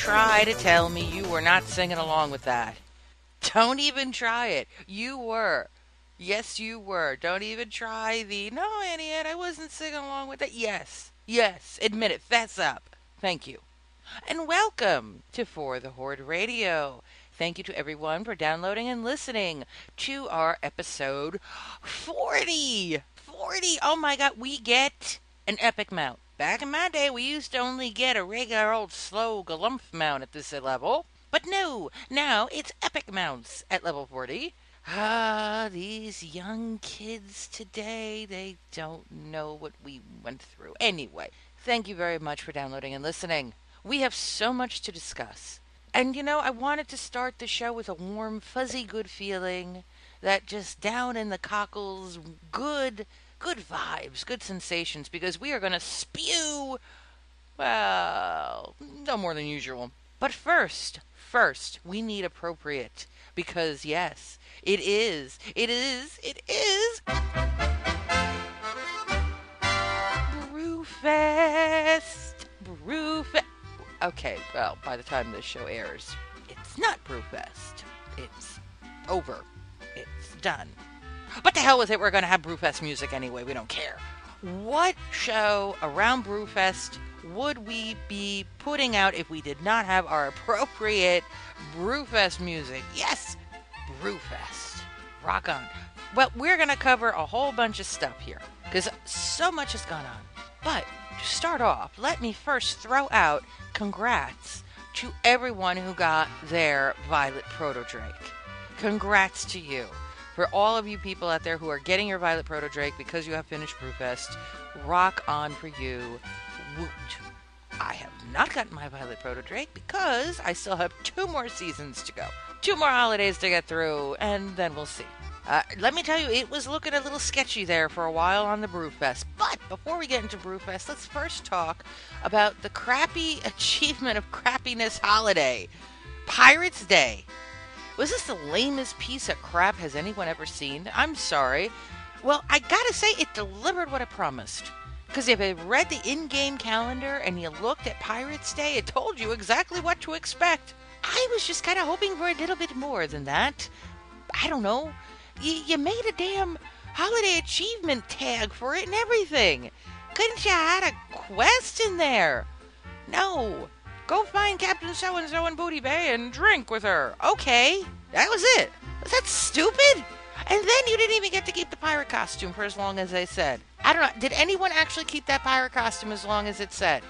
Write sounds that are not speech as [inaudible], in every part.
try to tell me you were not singing along with that. Don't even try it. You were. Yes, you were. Don't even try the, no, Annie, I wasn't singing along with that. Yes, yes, admit it. Fess up. Thank you. And welcome to For the Horde Radio. Thank you to everyone for downloading and listening to our episode 40. 40. Oh my God, we get an epic mount. Back in my day, we used to only get a regular old slow galumph mount at this level. But no, now it's epic mounts at level 40. Ah, these young kids today, they don't know what we went through. Anyway, thank you very much for downloading and listening. We have so much to discuss. And you know, I wanted to start the show with a warm, fuzzy, good feeling that just down in the cockles, good good vibes, good sensations, because we are going to spew, well, no more than usual. But first, first, we need appropriate, because yes, it is, it is, it is. Brewfest! Brewfest! Okay, well, by the time this show airs, it's not Brewfest. It's over. It's done. But the hell with it, we're going to have Brewfest music anyway. We don't care. What show around Brewfest would we be putting out if we did not have our appropriate Brewfest music? Yes, Brewfest. Rock on. Well, we're going to cover a whole bunch of stuff here because so much has gone on. But to start off, let me first throw out congrats to everyone who got their Violet Proto Drake. Congrats to you for all of you people out there who are getting your Violet Proto Drake because you have finished Brewfest, rock on for you. Woot. I have not gotten my Violet Proto Drake because I still have two more seasons to go. Two more holidays to get through, and then we'll see. Uh, let me tell you, it was looking a little sketchy there for a while on the Brewfest. But before we get into Brewfest, let's first talk about the crappy [laughs] achievement of crappiness holiday Pirates Day. Was this the lamest piece of crap has anyone ever seen? I'm sorry. Well, I gotta say, it delivered what it promised. Because if you read the in game calendar and you looked at Pirates Day, it told you exactly what to expect. I was just kind of hoping for a little bit more than that. I don't know. You, you made a damn holiday achievement tag for it and everything. Couldn't you add a quest in there? No. Go find Captain So and so in Booty Bay and drink with her. Okay. That was it. Was that stupid? And then you didn't even get to keep the pirate costume for as long as they said. I don't know. Did anyone actually keep that pirate costume as long as it said?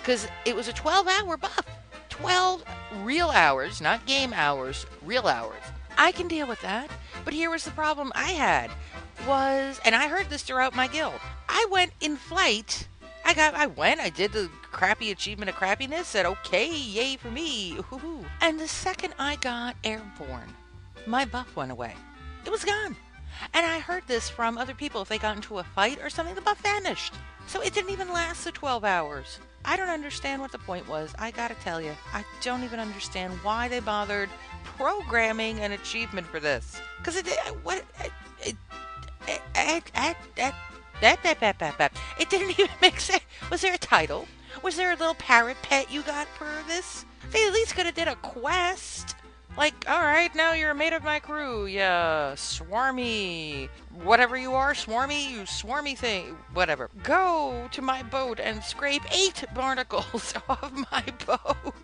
Because it was a 12 hour buff. 12 real hours, not game hours, real hours. I can deal with that. But here was the problem I had was, and I heard this throughout my guild. I went in flight. I got, I went, I did the crappy achievement of crappiness, said, okay, yay for me. Ooh. And the second I got airborne, my buff went away. It was gone. And I heard this from other people. If they got into a fight or something, the buff vanished. So it didn't even last the 12 hours. I don't understand what the point was. I gotta tell you, I don't even understand why they bothered programming an achievement for this. Because it, what, it, it, it, it, it, Bap, bap, bap, bap, bap. It didn't even make sense. Was there a title? Was there a little parrot pet you got for this? They at least could have did a quest. Like, all right, now you're a mate of my crew. Yeah, swarmy, whatever you are, swarmy, you swarmy thing, whatever. Go to my boat and scrape eight barnacles [laughs] off my boat.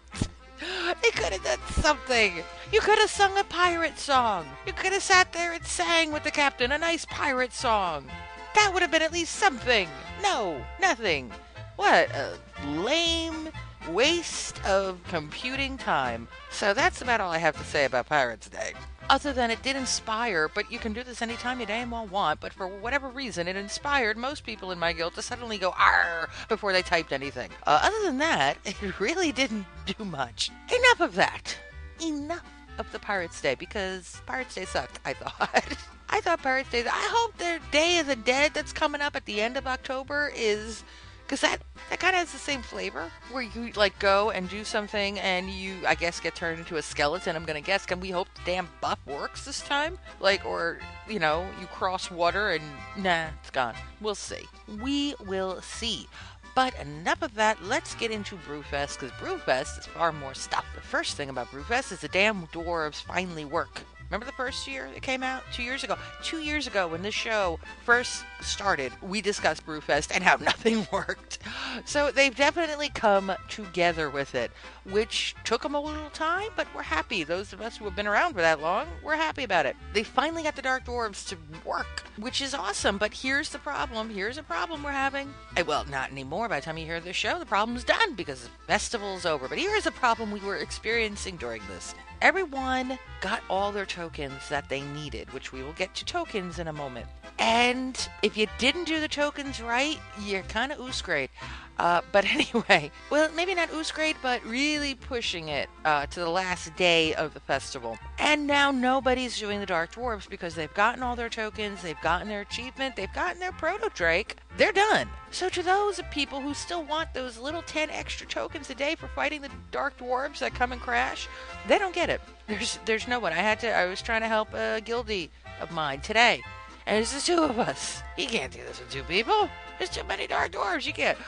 They could have done something. You could have sung a pirate song. You could have sat there and sang with the captain a nice pirate song. That would have been at least something. No, nothing. What a lame waste of computing time. So that's about all I have to say about Pirates Day. Other than it did inspire, but you can do this anytime you damn well want, but for whatever reason, it inspired most people in my guild to suddenly go "arr" before they typed anything. Uh, other than that, [laughs] it really didn't do much. Enough of that. Enough of the Pirates Day, because Pirates Day sucked, I [laughs] thought. I thought Pirates Day, I hope their Day of the Dead that's coming up at the end of October is because that that kind of has the same flavor where you like go and do something and you I guess get turned into a skeleton. I'm gonna guess. Can we hope the damn buff works this time? Like or you know you cross water and nah, it's gone. We'll see. We will see. But enough of that, let's get into Brewfest, because Brewfest is far more stuff. The first thing about Brewfest is the damn dwarves finally work. Remember the first year it came out? Two years ago. Two years ago, when this show first started, we discussed Brewfest and how [laughs] nothing worked. So they've definitely come together with it, which took them a little time, but we're happy. Those of us who have been around for that long, we're happy about it. They finally got the Dark Dwarves to work, which is awesome. But here's the problem. Here's a problem we're having. Well, not anymore. By the time you hear this show, the problem's done because the festival's over. But here's a problem we were experiencing during this everyone got all their tokens that they needed, which we will get to tokens in a moment. And if you didn't do the tokens right, you're kind of ooze grade. Uh, but [laughs] anyway, well, maybe not ooze grade, but really pushing it uh, to the last day of the festival. And now nobody's doing the Dark Dwarves because they've gotten all their tokens, they've gotten their achievement, they've gotten their Proto Drake. They're done. So to those people who still want those little 10 extra tokens a day for fighting the Dark Dwarves that come and crash, they don't get it. There's there's no one. I had to I was trying to help a guildie of mine today. And it's the two of us. You can't do this with two people. There's too many dark dwarves. You can't.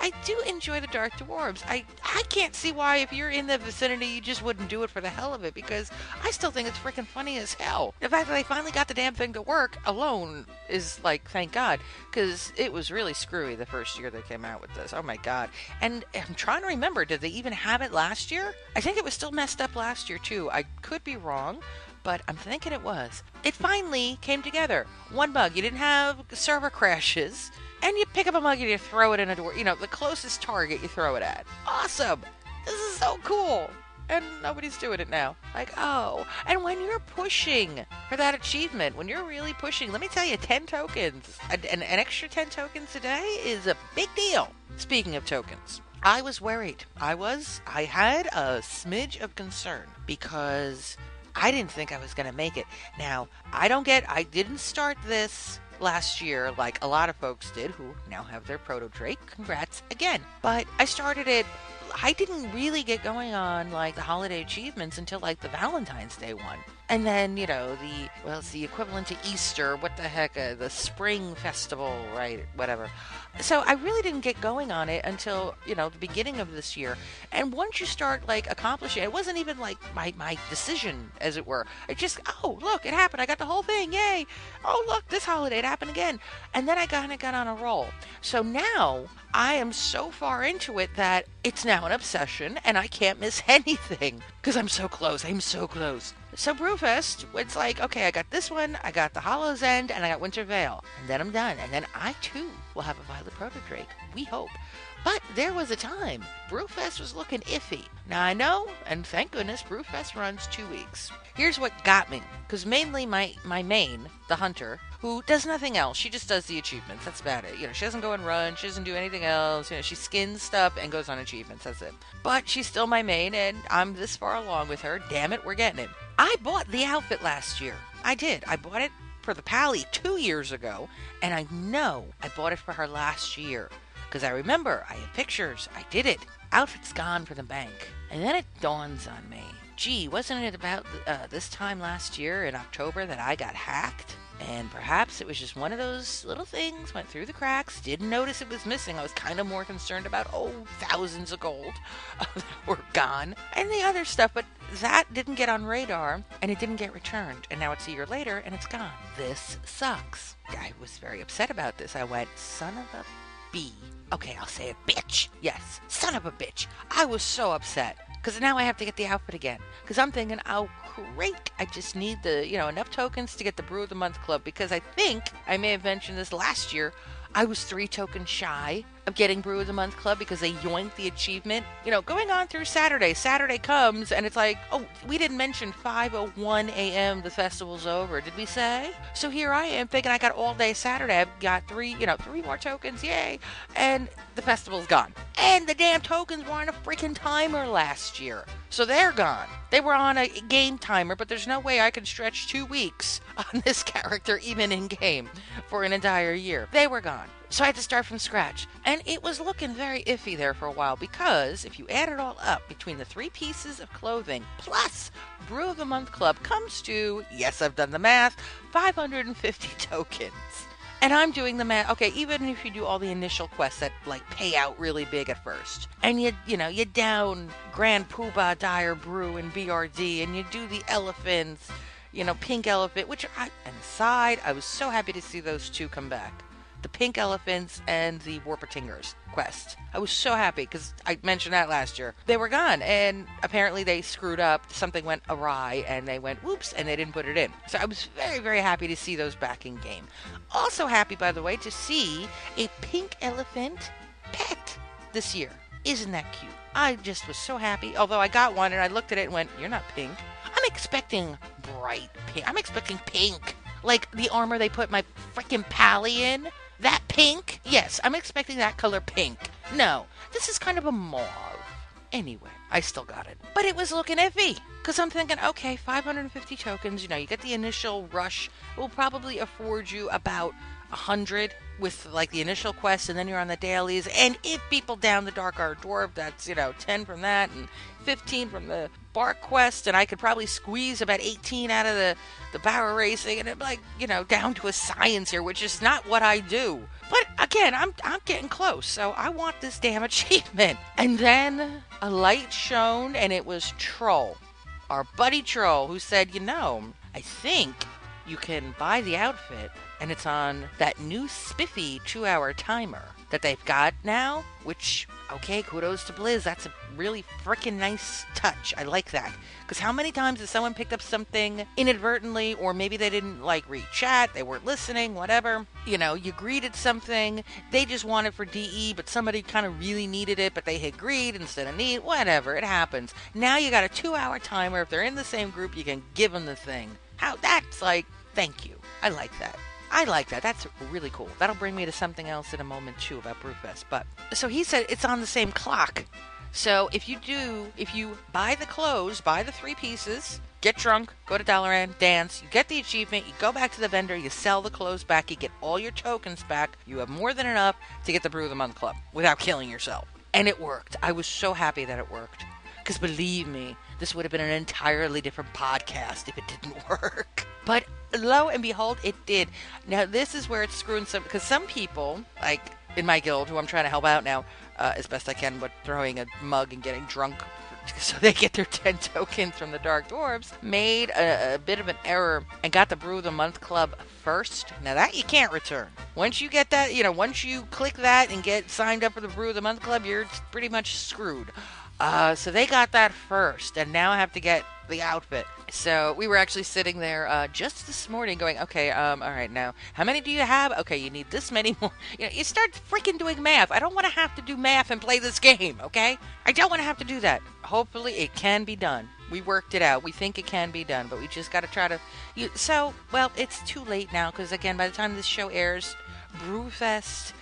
I do enjoy the dark dwarves. I I can't see why if you're in the vicinity you just wouldn't do it for the hell of it because I still think it's freaking funny as hell. The fact that they finally got the damn thing to work alone is like thank God because it was really screwy the first year they came out with this. Oh my God. And I'm trying to remember, did they even have it last year? I think it was still messed up last year too. I could be wrong but I'm thinking it was. It finally came together. One bug. You didn't have server crashes, and you pick up a mug and you throw it in a door. You know, the closest target you throw it at. Awesome! This is so cool! And nobody's doing it now. Like, oh. And when you're pushing for that achievement, when you're really pushing, let me tell you, 10 tokens, an, an extra 10 tokens a day is a big deal. Speaking of tokens, I was worried. I was, I had a smidge of concern because I didn't think I was going to make it. Now, I don't get, I didn't start this last year like a lot of folks did who now have their Proto Drake. Mm-hmm. Congrats again. But I started it, I didn't really get going on like the holiday achievements until like the Valentine's Day one. And then, you know, the, well, it's the equivalent to Easter. What the heck? Uh, the Spring Festival, right? Whatever. So I really didn't get going on it until, you know, the beginning of this year. And once you start, like, accomplishing it, wasn't even like my, my decision, as it were. I just, oh, look, it happened. I got the whole thing. Yay. Oh, look, this holiday, it happened again. And then I kind of got on a roll. So now I am so far into it that it's now an obsession and I can't miss [laughs] anything because I'm so close. I'm so close. So Brewfest, it's like, okay, I got this one, I got the Hallow's End, and I got Winter Veil. And then I'm done. And then I too will have a Violet Proto Drake. We hope. But there was a time Brewfest was looking iffy. Now I know, and thank goodness Brewfest runs two weeks. Here's what got me, because mainly my my main, the hunter, who does nothing else. She just does the achievements. That's about it. You know, she doesn't go and run. She doesn't do anything else. You know, she skins stuff and goes on achievements. That's it. But she's still my main, and I'm this far along with her. Damn it, we're getting it. I bought the outfit last year. I did. I bought it for the Pally two years ago, and I know I bought it for her last year. Because I remember, I have pictures, I did it. Outfit's gone for the bank. And then it dawns on me gee, wasn't it about uh, this time last year in October that I got hacked? And perhaps it was just one of those little things, went through the cracks, didn't notice it was missing. I was kind of more concerned about, oh, thousands of gold [laughs] that were gone and the other stuff, but that didn't get on radar and it didn't get returned. And now it's a year later and it's gone. This sucks. I was very upset about this. I went, son of a B. Okay, I'll say it, bitch. Yes, son of a bitch. I was so upset because now I have to get the outfit again. Because I'm thinking, oh, great. I just need the, you know, enough tokens to get the Brew of the Month Club. Because I think I may have mentioned this last year. I was three tokens shy of getting Brew of the Month Club because they yoinked the achievement. You know, going on through Saturday. Saturday comes and it's like, oh, we didn't mention 5:01 a.m. The festival's over. Did we say? So here I am thinking I got all day Saturday. I've got three, you know, three more tokens. Yay! And the festival's gone. And the damn tokens were on a freaking timer last year. So they're gone. They were on a game timer, but there's no way I can stretch two weeks [laughs] on this character, even in game, for an entire year. They were gone. So I had to start from scratch. And it was looking very iffy there for a while because if you add it all up between the three pieces of clothing plus Brew of the Month Club comes to, yes, I've done the math, 550 [laughs] tokens. And I'm doing the math. Okay, even if you do all the initial quests that like pay out really big at first, and you you know you down Grand Poobah Dire Brew and BRD, and you do the elephants, you know Pink Elephant, which I and aside, I was so happy to see those two come back the pink elephants and the Warpatingers quest. I was so happy because I mentioned that last year. They were gone, and apparently they screwed up. Something went awry, and they went whoops, and they didn't put it in. So I was very, very happy to see those back in game. Also happy, by the way, to see a pink elephant pet this year. Isn't that cute? I just was so happy. Although I got one and I looked at it and went, You're not pink. I'm expecting bright pink. I'm expecting pink. Like the armor they put my freaking pally in. That pink? Yes, I'm expecting that color pink. No, this is kind of a mauve. Anyway, I still got it. But it was looking iffy. Because I'm thinking, okay, 550 tokens, you know, you get the initial rush. It will probably afford you about 100 with like the initial quest, and then you're on the dailies. And if people down the Dark Iron Dwarf, that's, you know, 10 from that and 15 from the Bark Quest, and I could probably squeeze about 18 out of the, the Barra Racing, and it like, you know, down to a science here, which is not what I do. But again, I'm, I'm getting close, so I want this damn [laughs] achievement. And then a light shone, and it was Troll, our buddy Troll, who said, you know, I think you can buy the outfit, and it's on that new spiffy two hour timer that they've got now, which, okay, kudos to Blizz. That's a really freaking nice touch. I like that. Because how many times has someone picked up something inadvertently, or maybe they didn't like read chat, they weren't listening, whatever? You know, you greeted something, they just wanted for DE, but somebody kind of really needed it, but they had greed instead of need, whatever, it happens. Now you got a two hour timer. If they're in the same group, you can give them the thing. How that's like, thank you. I like that. I like that. That's really cool. That'll bring me to something else in a moment too about Brewfest. But so he said it's on the same clock. So if you do, if you buy the clothes, buy the three pieces, get drunk, go to Dalaran, dance, you get the achievement, you go back to the vendor, you sell the clothes back, you get all your tokens back, you have more than enough to get the Brew of the Month Club without killing yourself. And it worked. I was so happy that it worked. Because believe me, this would have been an entirely different podcast if it didn't [laughs] work. But lo and behold, it did. Now, this is where it's screwing some, because some people, like in my guild, who I'm trying to help out now uh, as best I can, but throwing a mug and getting drunk [laughs] so they get their [laughs] 10 tokens from the Dark Dwarves, made a, a, bit of an error and got the Brew of the Month Club first. Now, that you can't return. Once you get that, you know, once you click that and get signed up for the Brew of the Month Club, you're pretty much screwed. Uh, so they got that first, and now I have to get the outfit. So we were actually sitting there uh, just this morning going, okay, um, all right, now, how many do you have? Okay, you need this many more. [laughs] You know, you start freaking doing math. I don't want to have to do math and play this game, okay? I don't want to have to do that. Hopefully it can be done. We worked it out. We think it can be done, but we just got to try to. You, so, well, it's too late now because, again, by the time this show airs, Brewfest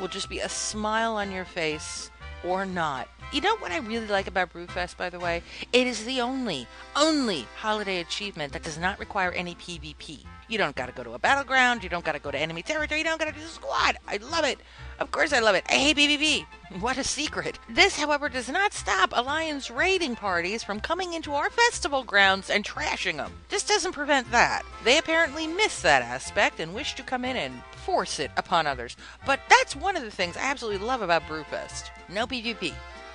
will just be a smile on your face or not. You know what I really like about Brewfest, by the way? It is the only, only holiday achievement that does not require any PvP. You don't got to go to a battleground. You don't got to go to enemy territory. You don't got to do squad. I love it. Of course I love it. Hey, BBB. What a secret. This, however, does not stop Alliance raiding parties from coming into our festival grounds and trashing them. This doesn't prevent that. They apparently miss that aspect and wish to come in and force it upon others. But that's one of the things I absolutely love about Brewfest. No PvP.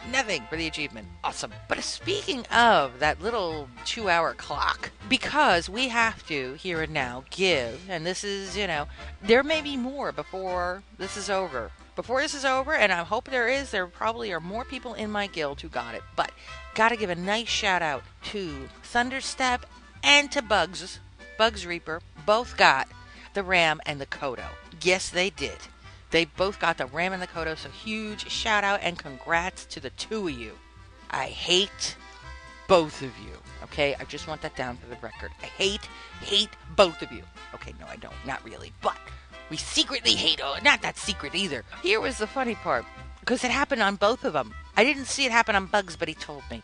Nothing for the achievement. Awesome. But speaking of that little two hour clock, because we have to, here and now, give, and this is, you know, there may be more before this is over. Before this is over, and I hope there is, there probably are more people in my guild who got it. But gotta give a nice shout out to Thunderstep and to Bugs, Bugs Reaper. Both got the Ram and the Kodo. Yes, they did. They both got the Ram and the Kodo, so huge shout out and congrats to the two of you. I hate both of you. Okay, I just want that down for the record. I hate, hate both of you. Okay, no, I don't. Not really. But we secretly hate, oh, not that secret either. Here was the funny part because it happened on both of them. I didn't see it happen on Bugs, but he told me.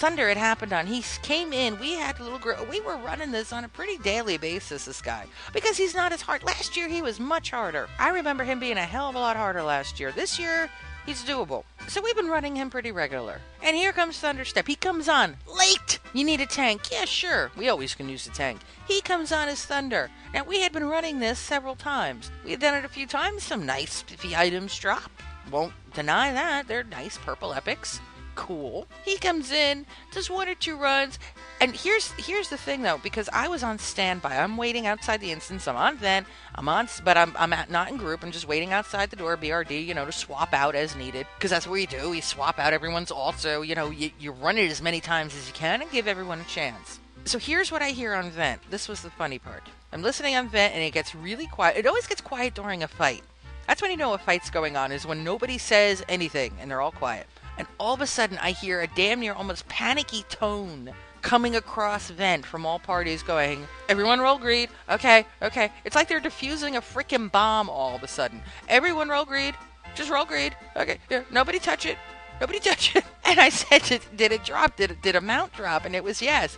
Thunder it happened on. He came in. We had a little girl. We were running this on a pretty daily basis. This guy because he's not as hard. Last year he was much harder. I remember him being a hell of a lot harder last year. This year he's doable. So we've been running him pretty regular. And here comes Thunderstep. He comes on late. You need a tank? Yeah, sure. We always can use a tank. He comes on as Thunder. Now we had been running this several times. We had done it a few times. Some nice items drop. Won't deny that. They're nice purple epics cool. He comes in, does one or two runs, and here's here's the thing though, because I was on standby. I'm waiting outside the instance. I'm on vent. I'm on, but I'm I'm at, not in group. I'm just waiting outside the door, BRD, you know, to swap out as needed. Because that's what you do. You swap out everyone's also. You know, you, you run it as many times as you can and give everyone a chance. So here's what I hear on vent. This was the funny part. I'm listening on vent, and it gets really quiet. It always gets quiet during a fight. That's when you know a fight's going on. Is when nobody says anything and they're all quiet and all of a sudden I hear a damn near almost panicky tone coming across vent from all parties going, Everyone roll greed. Okay, okay. It's like they're defusing a freaking bomb all of a sudden. Everyone roll greed. Just roll greed. Okay, here, nobody touch it. Nobody [laughs] touch it. And I said, Did it drop? Did it, did a mount drop? And it was yes.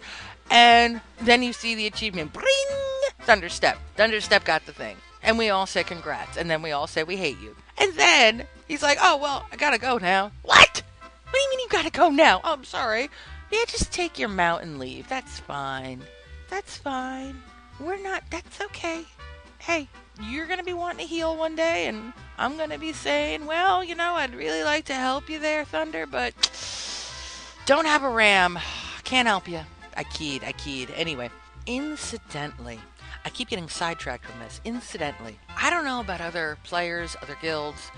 And then you see the achievement. Bring! Thunderstep. Thunderstep got the thing. And we all say congrats. And then we all say we hate you. And then he's like, Oh, well, I gotta go now. What? What do you mean you gotta go now? Oh, I'm sorry. Yeah, just take your mount and leave. That's fine. That's fine. We're not. That's okay. Hey, you're gonna be wanting to heal one day, and I'm gonna be saying, well, you know, I'd really like to help you there, Thunder, but [sighs] don't have a ram. [sighs] Can't help you. I keyed. I keyed. Anyway, incidentally, I keep getting sidetracked from this. Incidentally, I don't know about other players, other guilds.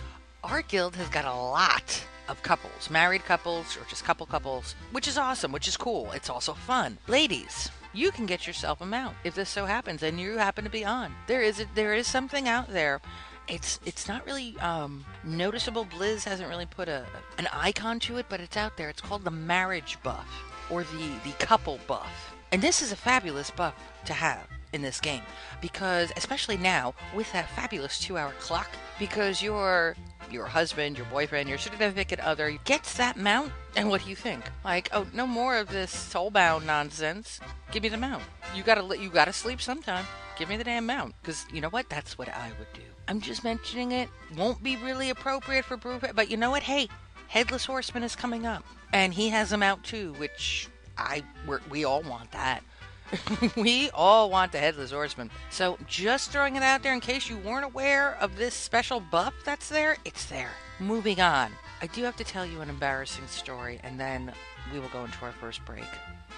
Our guild has got a lot of couples, married couples or just couple couples, which is awesome, which is cool. It's also fun. Ladies, you can get yourself a mount if this so happens and you happen to be on. There is a, there is something out there. It's it's not really um, noticeable. Blizz hasn't really put a an icon to it, but it's out there. It's called the marriage buff or the the couple buff, and this is a fabulous buff to have in this game. Because especially now with that fabulous two hour clock because your your husband your boyfriend your significant other gets that mount and what do you think? Like oh no more of this soulbound nonsense. Give me the mount. You gotta you gotta sleep sometime. Give me the damn mount. Because you know what? That's what i would do. I'm just mentioning it. Won't be really appropriate for brew but you know what? Hey headless horseman is coming up. And he has a mount too which i we all want that [laughs] we all want the Headless Horseman. So, just throwing it out there in case you weren't aware of this special buff that's there, it's there. Moving on. I do have to tell you an embarrassing story, and then we will go into our first break.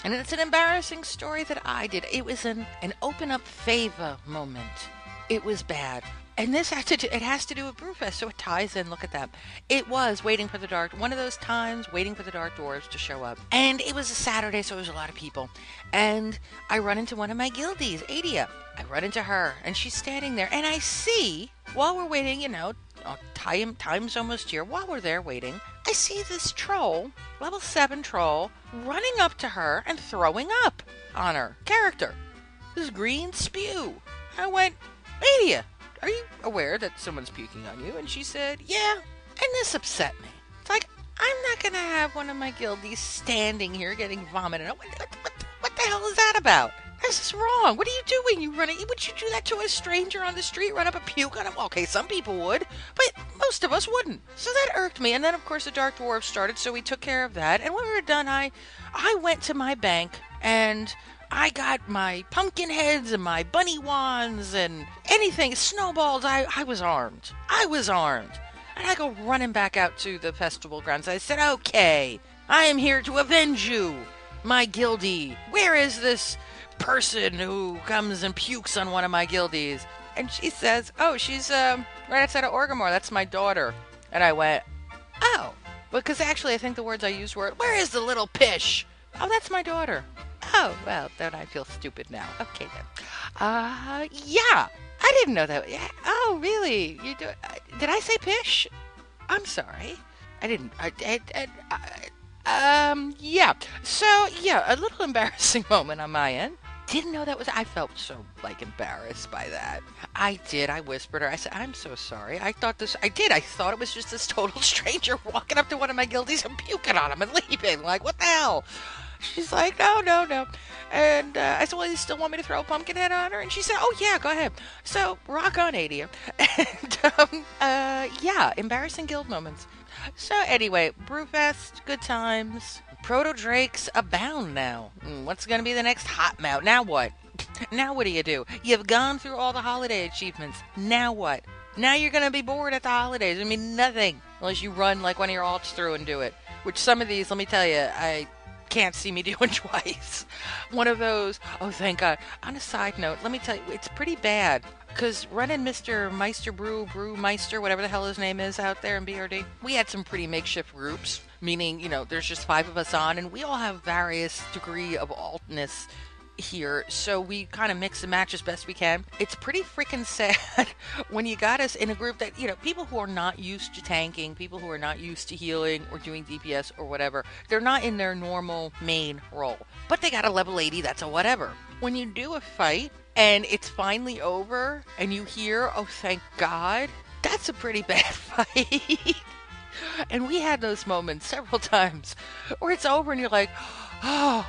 And it's an embarrassing story that I did. It was an, an open up favor moment. It was bad and this has to do, it has to do with Brewfest, so it ties in. Look at that. It was waiting for the dark, one of those times waiting for the dark dwarves to show up. And it was a Saturday, so there was a lot of people. And I run into one of my guildies, Adia. I run into her, and she's standing there, and I see while we're waiting, you know, time time's almost here. While we're there waiting, I see this troll, level seven troll, running up to her and throwing up on her character. This green spew. I went, Adia, are you aware that someone's puking on you? And she said, Yeah. And this upset me. It's like, I'm not going to have one of my guildies standing here getting vomited. What, what, what, what the hell is that about? This is wrong. What are you doing? You running? Would you do that to a stranger on the street? Run up and puke on him? Okay, some people would, but Most of us wouldn't. So that irked me. And then, of course, the Dark Dwarf started, so we took care of that. And when we were done, I, I went to my bank and I got my pumpkin heads and my bunny wands and anything, snowballs. I, I was armed. I was armed. And I go running back out to the festival grounds. I said, okay, I am here to avenge you, my guildie. Where is this person who comes and pukes on one of my guildies? And she says, oh, she's um, right outside of Orgrimmar. That's my daughter. And I went, oh. Because actually, I think the words I used were, where is the little pish? Oh, that's my daughter. Oh, well, don't I feel stupid now. Okay, then. Uh, yeah. I didn't know that. Oh, really? You do? Uh, did I say pish? I'm sorry. I didn't. I, I, I, I, um, yeah. So, yeah, a little [laughs] embarrassing [laughs] moment on my end. Didn't know that was. I felt so like embarrassed by that. I did. I whispered her. I said, "I'm so sorry. I thought this. I did. I thought it was just this total [laughs] stranger walking up to one of my guildies and puking on him and leaving. Like, what the hell?" [laughs] She's like, no, no, no. And uh, I said, well, you still want me to throw a pumpkin head on her? And she said, oh, yeah, go ahead. So, rock on, Adia. [laughs] And, um, uh, yeah, embarrassing guild moments. So, anyway, Brewfest, good times. Proto Drakes abound now. Hmm, what's going to be the next hot mount? Now what? [laughs] Now what do you do? You've gone through all the holiday achievements. Now what? Now you're going to be bored at the holidays. I mean, nothing. Unless you run like one of your alts through and do it. Which some of these, let me tell you, I can't see me [laughs] doing twice. One of those, oh, thank God. On a side note, let me tell you, it's pretty bad. Because running Mr. Meister Brew, Brewmeister, whatever the hell his name is out there in BRD, we had some pretty makeshift groups, meaning, you know, there's just five of us on, and we all have various degree of altness here, so we kind of mix and match as best we can. It's pretty freaking [laughs] sad when you got us in a group that, you know, people who are not used to tanking, people who are not used to healing or doing DPS or whatever, they're not in their normal main role. But they got a level 80, that's a whatever. When you do a fight and it's finally over and you hear, oh, thank God, that's a pretty [laughs] bad fight. [laughs] and we had those moments several times where it's over and you're like, oh,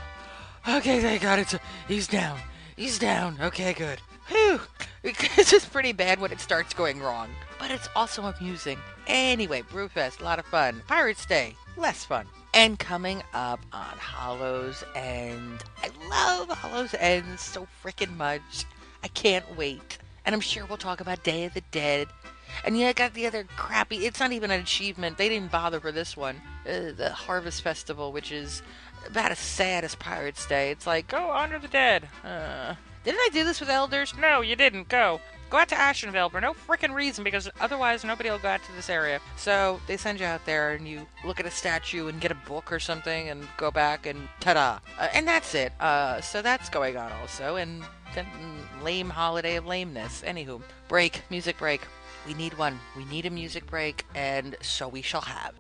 Okay, thank God it's a, he's down. He's down. Okay, good. Whew. It's just pretty bad when it starts going wrong. But it's also amusing. Anyway, Brewfest, a lot of fun. Pirates Day, less fun. And coming up on Hallows End. I love Hallows End so freaking much. I can't wait. And I'm sure we'll talk about Day of the Dead. And yeah, I got the other crappy. It's not even an achievement. They didn't bother for this one. Uh, the Harvest Festival, which is about as sad as Pirates Day. It's like, go honor the dead. Uh, didn't I do this with elders? No, you didn't. Go. Go out to Ashenvale for no freaking reason because otherwise nobody will go out to this area. So they send you out there and you look at a statue and get a book or something and go back and ta-da. Uh, and that's it. Uh, so that's going on also. And then lame holiday of lameness. Anywho, break, music break. We need one. We need a music break, and so we shall have.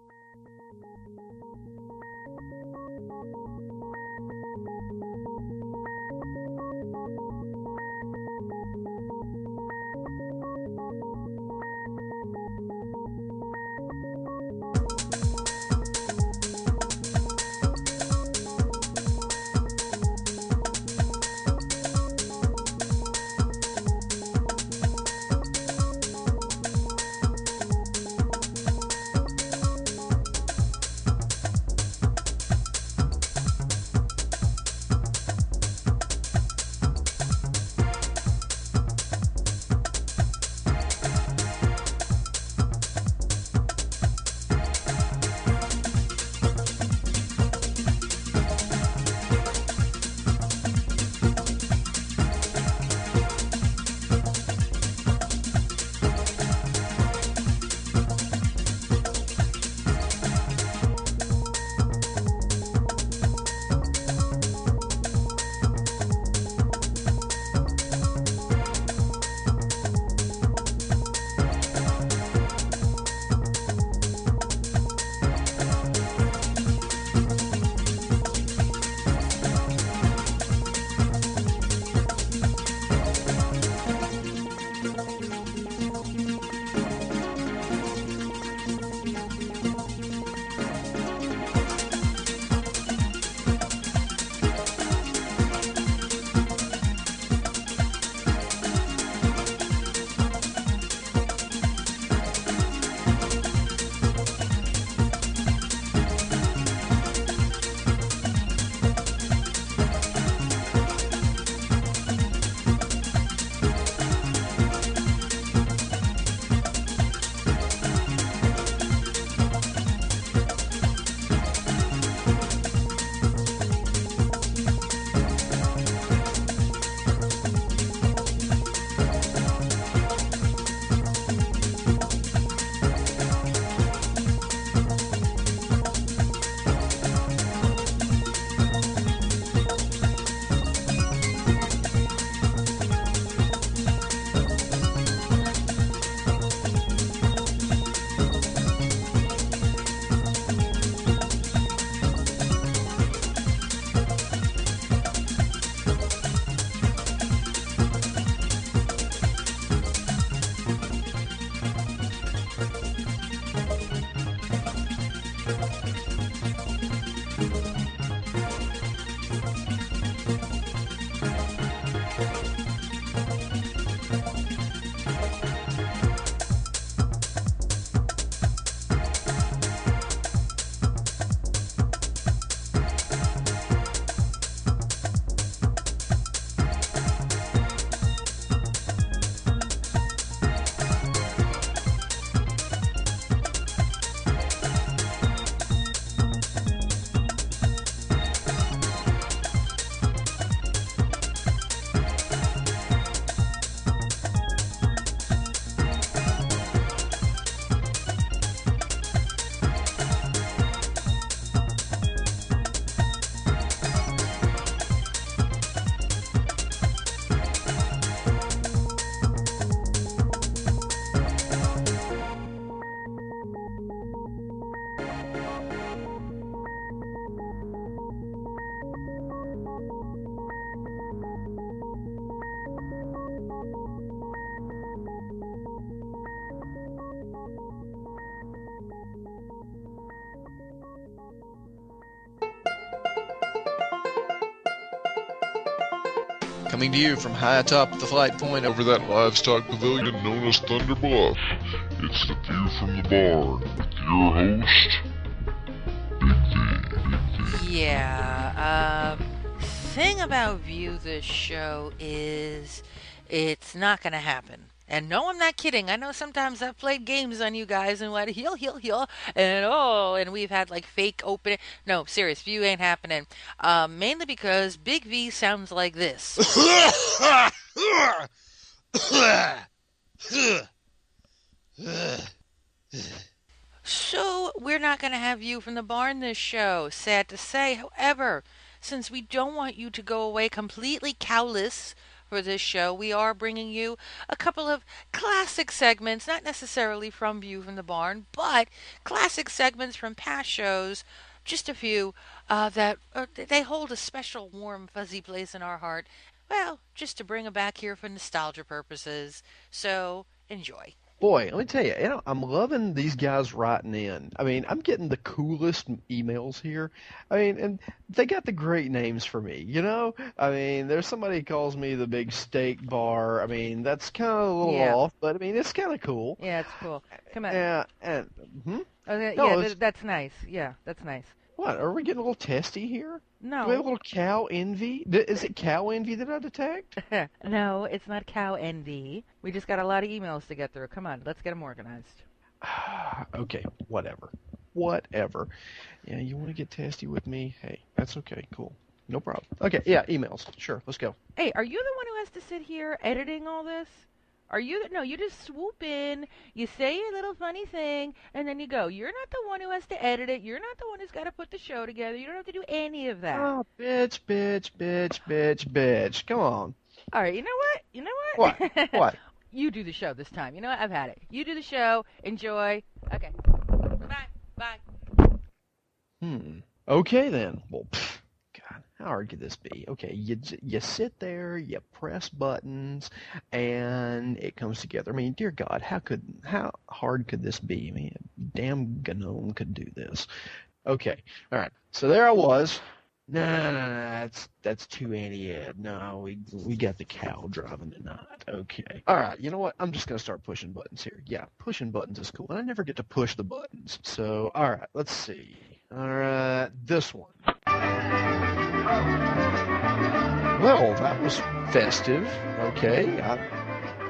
Coming to you from high atop the flight point over that livestock pavilion known as Thunder Bluff. It's the view from the barn with your host, Big V. Yeah. Um, thing about View this show is it's not going to happen. And no, I'm not kidding. I know sometimes I've played games on you guys and what heal, heal, heal, and oh, and we've had like fake opening. No, serious, view ain't happening. Um, mainly because Big V sounds like this. [laughs] so we're not going to have you from the barn this show. Sad to say, however, since we don't want you to go away completely cowless for this show, we are bringing you a couple of classic segments, not necessarily from View from the Barn, but classic segments from past shows. Just a few uh, that uh, they hold a special warm, fuzzy place in our heart. Well, just to bring them back here for nostalgia purposes. So enjoy. Boy, let me tell you, you know, I'm loving these guys writing in. I mean, I'm getting the coolest emails here. I mean, and they got the great names for me, you know? I mean, there's somebody who calls me the big steak bar. I mean, that's kind of a little Yeah. off, but I mean, it's kind of cool. Yeah, it's cool. Come on. Yeah, and hmm? Okay, No, yeah, th- that's nice. Yeah, that's nice. What? Are we getting a little testy here? No. Do we have a little cow envy? Is it cow envy that I detect? [laughs] no, it's not cow envy. We just got a lot of emails to get through. Come on, let's get them organized. [sighs] okay, whatever. Whatever. Yeah, you want to get testy with me? Hey, that's okay. Cool. No problem. Okay, yeah, emails. Sure, let's go. Hey, are you the one who has to sit here editing all this? Are you? No, you just swoop in, you say your little funny thing, and then you go. You're not the one who has to edit it. You're not the one who's got to put the show together. You don't have to do any of that. Oh, bitch, bitch, bitch, bitch, bitch. Come on. All right, you know what? You know what? What? [laughs] What? you do the show this time. You know what? I've had it. You do the show. Enjoy. Okay. Bye. Bye. Hmm. Okay then. Well, pff, God, how hard could this be? Okay, you you sit there, you press buttons, and it comes together. I mean, dear God, how could how hard could this be? I mean, damn gnome could do this. Okay, all right. So there I was. No, no, no, that's that's too anti-ed. No, we we got the cow driving tonight. Okay. All right. You know what? I'm just gonna start pushing buttons here. Yeah, pushing buttons is cool, and I never get to push the buttons. So, all right. Let's see. All right, this one. Well, that was festive. Okay, I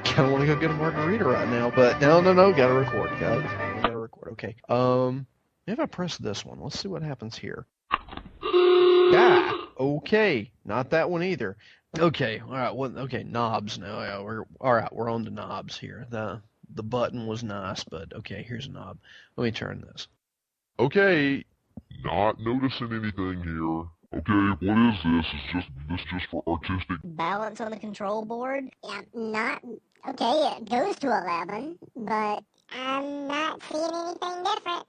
kind of want to go get a margarita right now, but no, no, no, gotta record. Gotta, record. Okay. Um, if I press this one, let's see what happens here. Ah, okay, not that one either. Okay, all right. Well, okay, knobs now. Yeah, we're all right. We're on the knobs here. The the button was nice, but okay, here's a knob. Let me turn this. Okay, not noticing anything here. Okay, what is this? Is just this just for artistic? balance on the control board. Yeah, not okay. It goes to eleven, but I'm not seeing anything different.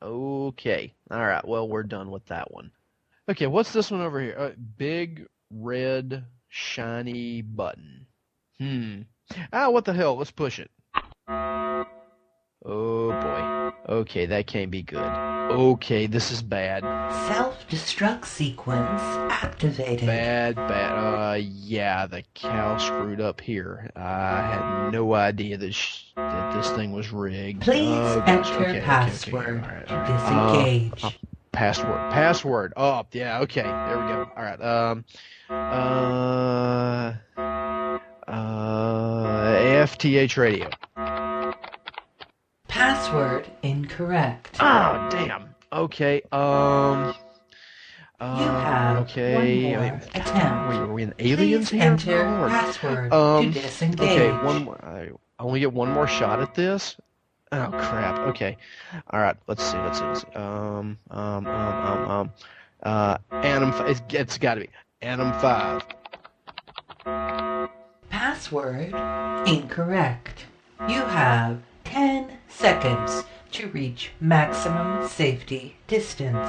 Okay. All right. Well, we're done with that one. Okay, what's this one over here? Uh, big red shiny button. Hmm. Ah, what the hell? Let's push it. Oh boy. Okay, that can't be good. Okay, this is bad. Self-destruct sequence activated. Bad, bad. Uh, yeah, the cow screwed up here. I had no idea that, sh- that this thing was rigged. Please Oh, enter Okay, okay, okay, password all right, to all right. disengage. Uh, Password. Password. Oh, yeah, okay. There we go. All right. Um uh uh FTH radio. Password incorrect. Oh, damn. Okay. Um uh, you have okay. one more mean, attempt. Wait, are we in aliens Please here? enter No, or- password Um, to disengage. Okay, one more. I I only get one more shot at this. Oh crap. Okay. All right. Let's see. Let's see. Let's see. Um. Um. Um. Um. Um. Uh. Anim. It's, it's got to be Anim Five. Password incorrect. You have 10 seconds to reach maximum safety distance.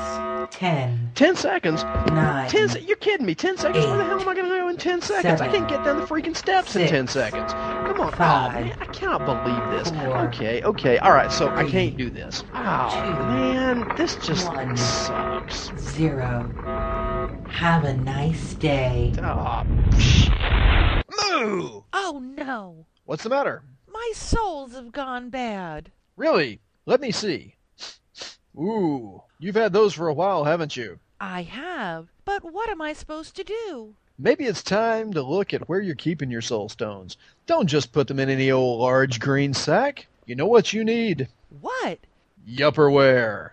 10, Ten seconds. 9, Ten. Se- you're kidding me. Ten seconds. Where the hell am I gonna go in ten seconds? I can't get down the freaking steps in 10 seconds. Come on. Ah, five, oh man, I cannot believe this. four, okay. Okay. All right. So I can't do this. Oh two, man, this just one. sucks. 0. Have a nice day. Oh, psh. Moo! Oh no! What's the matter? My souls have gone bad. Really? Let me see. Ooh, you've had those for a while, haven't you? I have, but what am I supposed to do? Maybe it's time to look at where you're keeping your soul stones. Don't just put them in any old large green sack. You know what you need? What? Yupperware.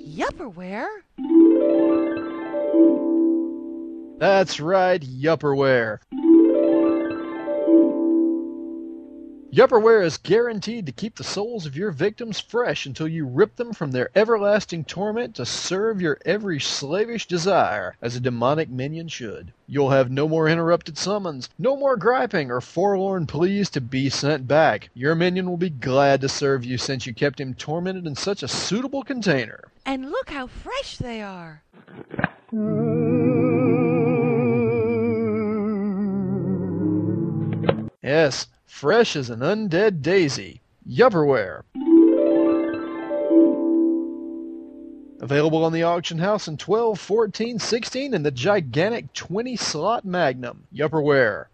Yupperware? That's right, Yupperware. Yupperware is guaranteed to keep the souls of your victims fresh until you rip them from their everlasting torment to serve your every slavish desire, as a demonic minion should. You'll have no more interrupted summons, no more griping or forlorn pleas to be sent back. Your minion will be glad to serve you since you kept him tormented in such a suitable container. And look how fresh they are. Yes, fresh as an undead daisy. Yupperware. Available on the auction house in 12, 14, 16, and the gigantic 20 slot Magnum. Yupperware.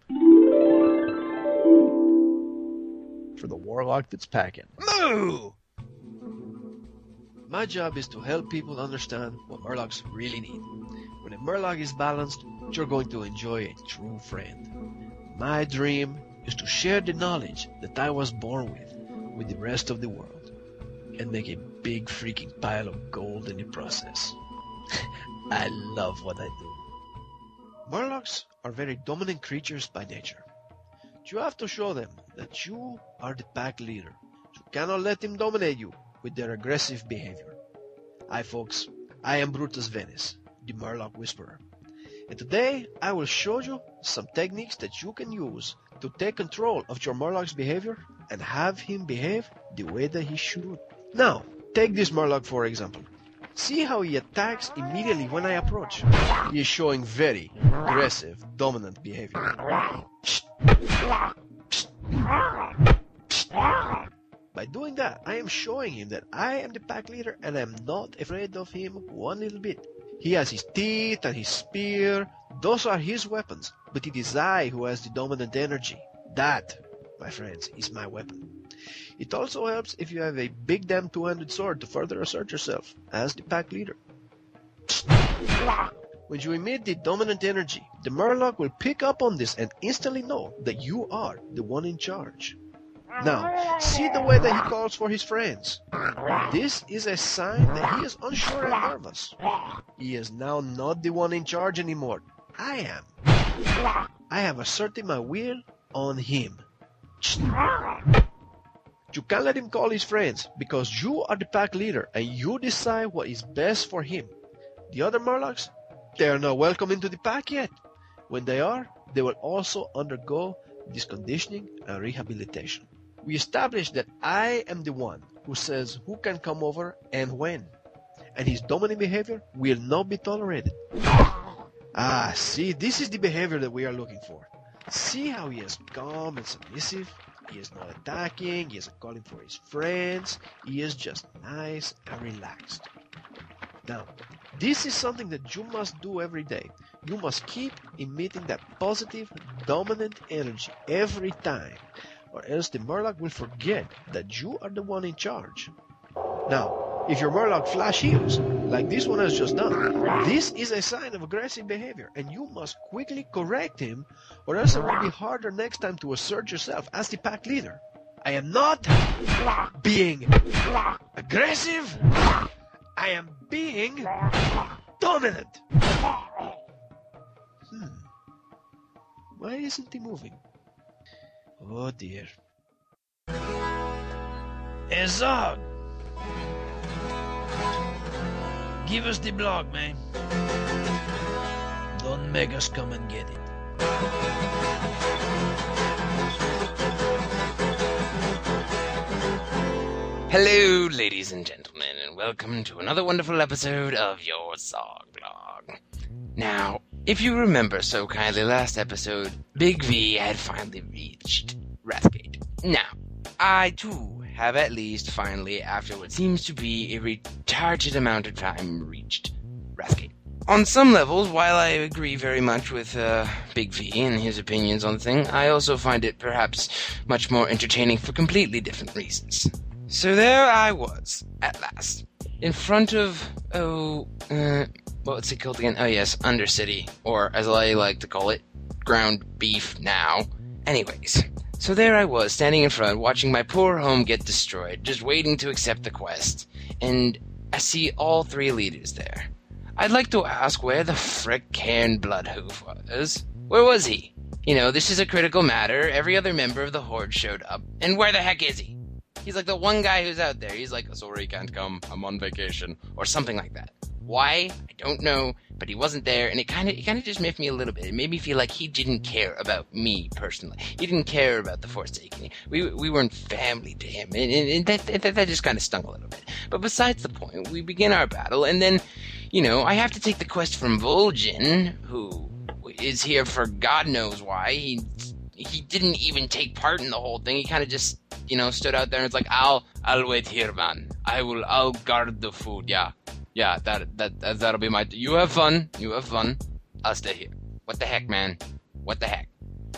For the warlock that's packing. Moo! My job is to help people understand what Murlocs really need. When a Murloc is balanced, you're going to enjoy a true friend. My dream is to share the knowledge that I was born with with the rest of the world and make a big freaking pile of gold in the process. [laughs] I love what I do. Murlocs are very dominant creatures by nature. You have to show them that you are the pack leader. You cannot let them dominate you with their aggressive behavior. Hi folks, I am Brutus Venice, the Murloc Whisperer. And today I will show you some techniques that you can use to take control of your Murloc's behavior and have him behave the way that he should. Now, take this Murloc for example. See how he attacks immediately when I approach. He is showing very aggressive, dominant behavior. By doing that, I am showing him that I am the pack leader and I am not afraid of him one little bit. He has his teeth and his spear. Those are his weapons, but it is I who has the dominant energy. That, my friends, is my weapon. It also helps if you have a big damn two-handed sword to further assert yourself as the pack leader. When you emit the dominant energy, the Murloc will pick up on this and instantly know that you are the one in charge. Now, see the way that he calls for his friends. This is a sign that he is unsure and nervous. He is now not the one in charge anymore. I am. I have asserted my will on him. You can't let him call his friends because you are the pack leader and you decide what is best for him. The other Murlocs, they are not welcome into the pack yet. When they are, they will also undergo this conditioning and rehabilitation. We established that I am the one who says who can come over and when, and his dominant behavior will not be tolerated. Ah, see, this is the behavior that we are looking for. See how he is calm and submissive? He is not attacking, he isn't calling for his friends, he is just nice and relaxed. Now, this is something that you must do every day. You must keep emitting that positive, dominant energy every time, or else the Murloc will forget that you are the one in charge. Now, if your Murloc flash heals, like this one has just done, this is a sign of aggressive behavior, and you must quickly correct him, or else it will be harder next time to assert yourself as the pack leader. I am not being aggressive. I am being dominant. Hmm. Why isn't he moving? Oh dear. Hey Zog! Give us the blog, man. Don't make us come and get it. Hello, ladies and gentlemen, and welcome to another wonderful episode of your Zog Blog. Now, if you remember so kindly last episode, Big V had finally reached Wrathgate. Now, I too have at least finally, after what seems to be a retarded amount of time, reached Wrathgate. on some levels, while I agree very much with uh, Big V and his opinions on the thing, I also find it perhaps much more entertaining for completely different reasons. So there I was, at last, in front of, oh, uh, what's it called again? Oh yes, Undercity, or as I like to call it, ground beef now. Anyways, so there I was, standing in front, watching my poor home get destroyed, just waiting to accept the quest, and I see all three leaders there. I'd like to ask where the frick Cairn Bloodhoof was. Where was he? You know, this is a critical matter. Every other member of the Horde showed up. And where the heck is he? He's like the one guy who's out there. He's like, sorry, can't come. I'm on vacation. Or something like that. Why? I don't know, but he wasn't there, and it kind of it kind of just miffed me a little bit. It made me feel like he didn't care about me personally. He didn't care about the Forsaken. We we weren't family to him, and, and, and that, that that just kind of stung a little bit. But besides the point, we begin our battle, and then, you know, I have to take the quest from Vol'jin, who is here for God knows why. He he didn't even take part in the whole thing. He kind of just, you know, stood out there and was like, "I'll I'll wait here, man. I will I'll guard the food. Yeah, yeah. That that, that that'll be my. You have fun. You have fun. I'll stay here. What the heck, man? What the heck?"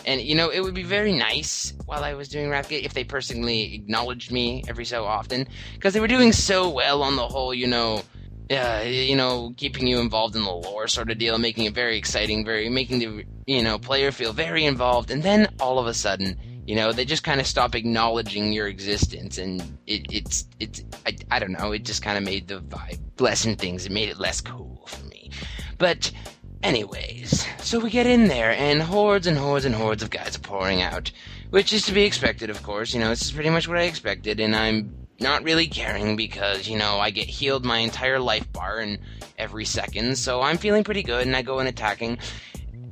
And you know, it would be very nice while I was doing Wrathgate if they personally acknowledged me every so often, because they were doing so well on the whole, you know, uh, you know, keeping you involved in the lore sort of deal, making it very exciting, very making the you know player feel very involved, and then all of a sudden, you know, they just kind of stop acknowledging your existence, and it, it's it's I, I don't know, it just kind of made the vibe lessen things, it made it less cool for me, but. Anyways, so we get in there, and hordes and hordes and hordes of guys are pouring out, which is to be expected, of course. You know, this is pretty much what I expected, and I'm not really caring because, you know, I get healed my entire life bar in every second, so I'm feeling pretty good and I go in attacking.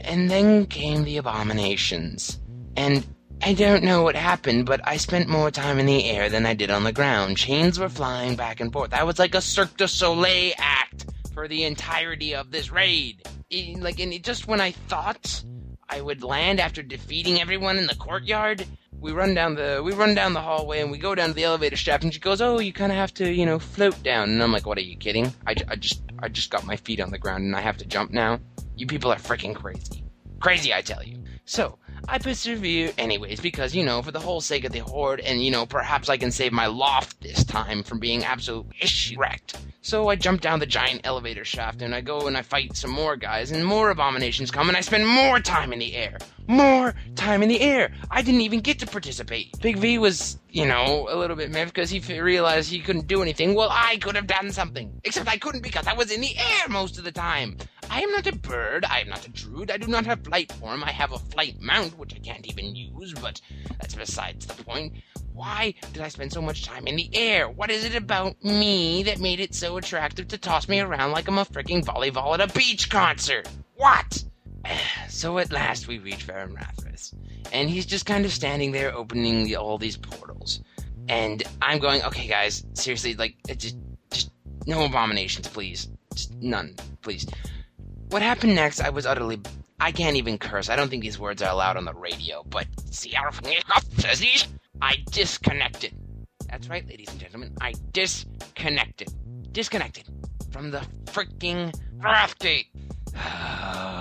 And then came the abominations. And I don't know what happened, but I spent more time in the air than I did on the ground. Chains were flying back and forth. That was like a Cirque du Soleil act for the entirety of this raid. It, like, and it, just when I thought I would land after defeating everyone in the courtyard, we run down the we run down the hallway and we go down to the elevator shaft and she goes oh you kind of have to you know float down and i'm like what are you kidding I, I just i just got my feet on the ground and i have to jump now you people are freaking crazy crazy i tell you so i persevere anyways because you know for the whole sake of the horde and you know perhaps i can save my loft this time from being absolutely wrecked so I jump down the giant elevator shaft and I go and I fight some more guys and more abominations come and I spend more time in the air. More time in the air. I didn't even get to participate. Big V was, you know, a little bit miffed because he f- realized he couldn't do anything. Well, I could have done something. Except I couldn't because I was in the air most of the time. I am not a bird. I am not a druid. I do not have flight form. I have a flight mount, which I can't even use, but that's besides the point. Why did I spend so much time in the air? What is it about me that made it so attractive to toss me around like I'm a freaking volleyball at a beach concert? What? [sighs] So at last we reach Varimathras, and he's just kind of standing there opening the, all these portals. And I'm going, okay, guys, seriously, like, just, just no abominations, please, just none, please. What happened next? I was utterly I can't even curse. I don't think these words are allowed on the radio, but I disconnected. That's right, ladies and gentlemen. I disconnected. Disconnected from the freaking Wrathgate. [sighs]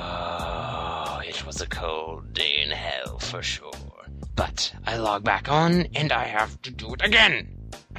Oh, it was a cold day in hell for sure. But I log back on and I have to do it again.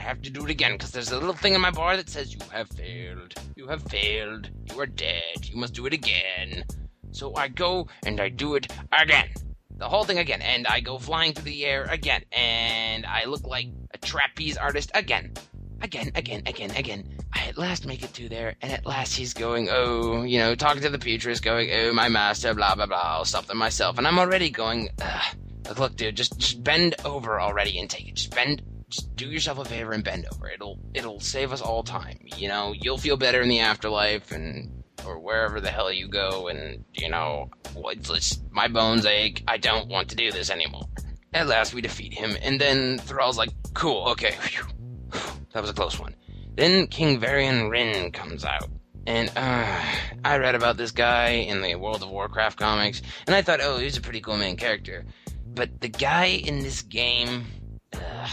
Have to do it again because there's a little thing in my bar that says, You have failed. You have failed. You are dead. You must do it again. So I go and I do it again. The whole thing again. And I go flying through the air again. And I look like a trapeze artist again. Again, again, again, again. I at last make it to there, and at last he's going, oh, you know, talking to the Petrus, going, oh, my master, blah, blah, blah, I'll stop them myself. And I'm already going, Ugh. Look, look, dude, just, just bend over already and take it. Just bend, just do yourself a favor and bend over. It'll, it'll save us all time. You know, you'll feel better in the afterlife, and or wherever the hell you go, and you know, it's my bones ache. I don't want to do this anymore. At last, we defeat him, and then Thrall's like, "Cool, okay, Phew. [sighs] that was a close one." Then King Varian Wrynn comes out, and uh, I read about this guy in the World of Warcraft comics, and I thought, "Oh, he's a pretty cool main character." But the guy in this game, ugh,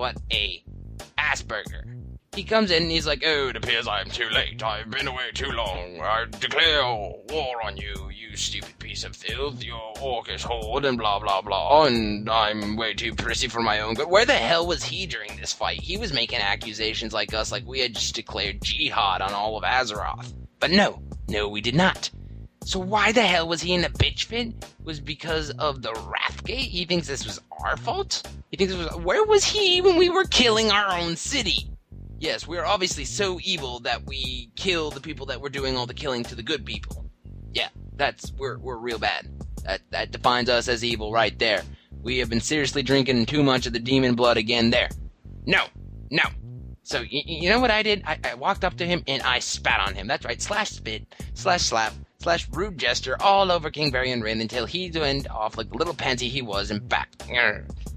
what a Asperger. he comes in and he's like, "Oh, it appears I am too late. I've been away too long. I declare war on you, you stupid piece of filth. Your orcish horde and blah blah blah. And I'm way too prissy for my own good. Where the hell was he during this fight? He was making accusations like us, like we had just declared jihad on all of Azeroth. But no, no, we did not. So why the hell was he in a bitch fit? Was because of the Wrathgate? He thinks this was our fault? He thinks it was where was he when we were killing our own city? Yes, we are obviously so evil that we kill the people that were doing all the killing to the good people. Yeah, that's we're we're real bad. That that defines us as evil right there. We have been seriously drinking too much of the demon blood again there. No, no. So you know what I did? I, I walked up to him and I spat on him. That's right, slash spit, slash slap, slash rude gesture all over King Varian Wrynn until he went off like the little pansy he was and back.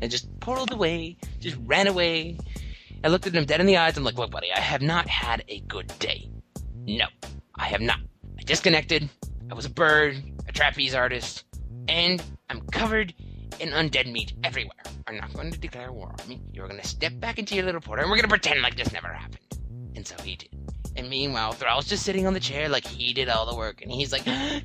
And just pulled away, just ran away. I looked at him dead in the eyes. I'm like, look, buddy, I have not had a good day. No, I have not. I disconnected. I was a bird, a trapeze artist, and I'm covered in undead meat everywhere. I'm not going to declare war on me. You're going to step back into your little porter, and we're going to pretend like this never happened. And so he did. And meanwhile, Thrall's just sitting on the chair like he did all the work, and he's like, [gasps] my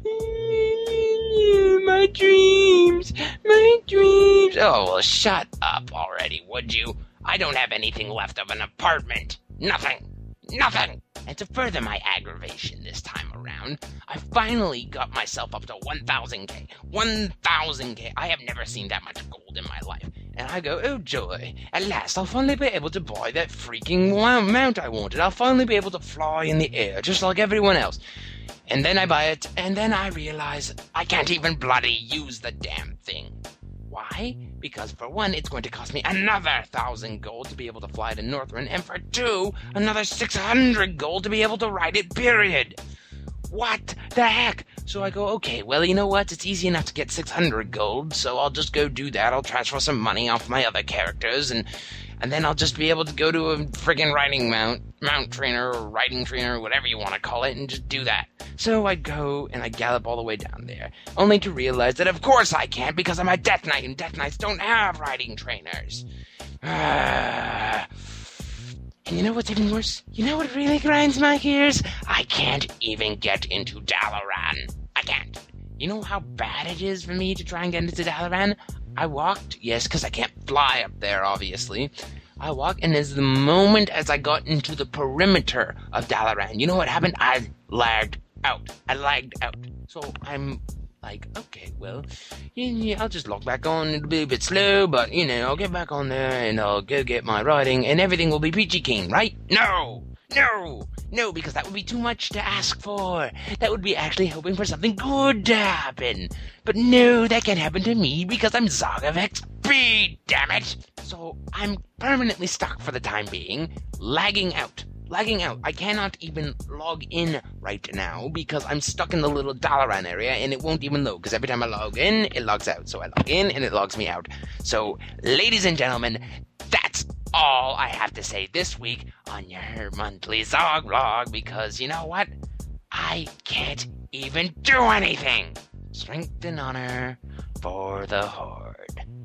dreams, my dreams. Oh, well, shut up already, would you? I don't have anything left of an apartment. Nothing. Nothing. And to further my aggravation this time around, I finally got myself up to 1000k. 1000k. I have never seen that much gold in my life. And I go, oh joy, at last I'll finally be able to buy that freaking mount I wanted. I'll finally be able to fly in the air, just like everyone else. And then I buy it, and then I realize I can't even bloody use the damn thing. Why? Because for one, it's going to cost me another thousand gold to be able to fly to Northrend, and for two, another six hundred gold to be able to ride it, period. What the heck? So I go, okay, well, you know what? It's easy enough to get 600 gold, so I'll just go do that. I'll transfer some money off my other characters, and and then I'll just be able to go to a friggin' riding mount, mount trainer, or riding trainer, or whatever you want to call it, and just do that. So I'd go and I gallop all the way down there, only to realize that of course I can't because I'm a Death Knight, and Death Knights don't have riding trainers. And [sighs] you know what's even worse? You know what really grinds my gears? I can't even get into Dalaran. I can't. You know how bad it is for me to try and get into Dalaran? I walked, yes, because I can't fly up there, obviously. I walked, and as the moment as I got into the perimeter of Dalaran, you know what happened? I lagged out. I lagged out. So I'm like, okay, well, yeah, yeah, I'll just log back on. It'll be a bit slow, but you know, I'll get back on there and I'll go get my riding, and everything will be peachy keen, right? No, no, no, because that would be too much to ask for. That would be actually hoping for something good to happen. But no, that can't happen to me because I'm Zog of XP, damn it! So I'm permanently stuck for the time being, lagging out lagging out. I cannot even log in right now because I'm stuck in the little Dalaran area and it won't even load because every time I log in, it logs out. So I log in and it logs me out. So, ladies and gentlemen, that's all I have to say this week on your monthly Zog log because you know what? I can't even do anything. Strength and honor for the Horde.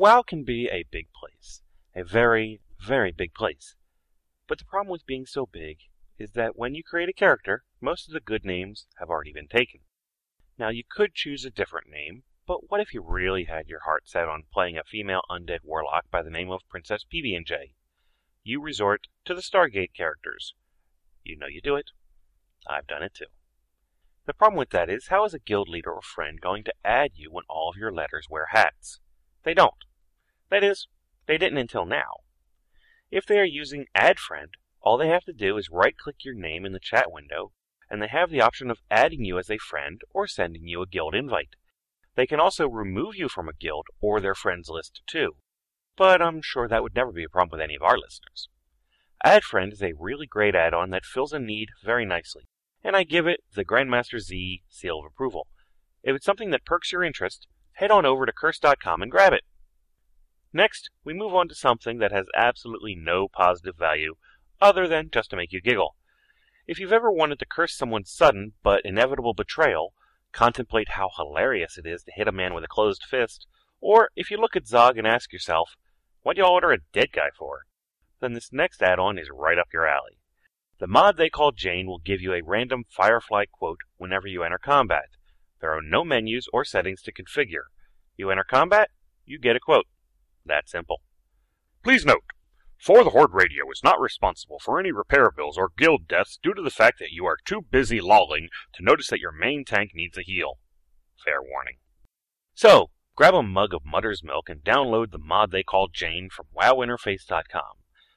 WoW can be a big place. A very, very big place. But the problem with being so big is that when you create a character, most of the good names have already been taken. Now, you could choose a different name, but what if you really had your heart set on playing a female undead warlock by the name of Princess PB&J? You resort to the Stargate characters. You know you do it. I've done it too. The problem with that is, how is a guild leader or friend going to add you when all of your letters wear hats? They don't. That is, they didn't until now. If they are using Add Friend, all they have to do is right click your name in the chat window, and they have the option of adding you as a friend or sending you a guild invite. They can also remove you from a guild or their friends list too, but I'm sure that would never be a problem with any of our listeners. Add Friend is a really great add on that fills a need very nicely, and I give it the Grandmaster Z seal of approval. If it's something that perks your interest, head on over to curse.com and grab it. Next, we move on to something that has absolutely no positive value other than just to make you giggle. If you've ever wanted to curse someone's sudden but inevitable betrayal, contemplate how hilarious it is to hit a man with a closed fist, or if you look at Zog and ask yourself, what do y'all order a dead guy for? Then this next add-on is right up your alley. The mod they call Jayne will give you a random Firefly quote whenever you enter combat. There are no menus or settings to configure. You enter combat, you get a quote. That simple. Please note, For the Horde Radio is not responsible for any repair bills or guild deaths due to the fact that you are too busy lolling to notice that your main tank needs a heal. Fair warning. So, grab a mug of Mudder's Milk and download the mod they call Jayne from wowinterface.com.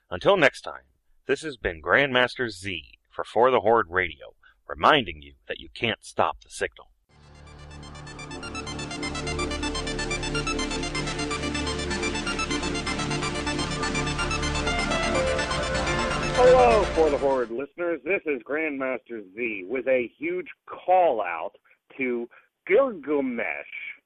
Until next time, this has been Grandmaster Z for For the Horde Radio, reminding you that you can't stop the signal. For the Horde listeners. This is Grandmaster Z with a huge call out to Gilgamesh,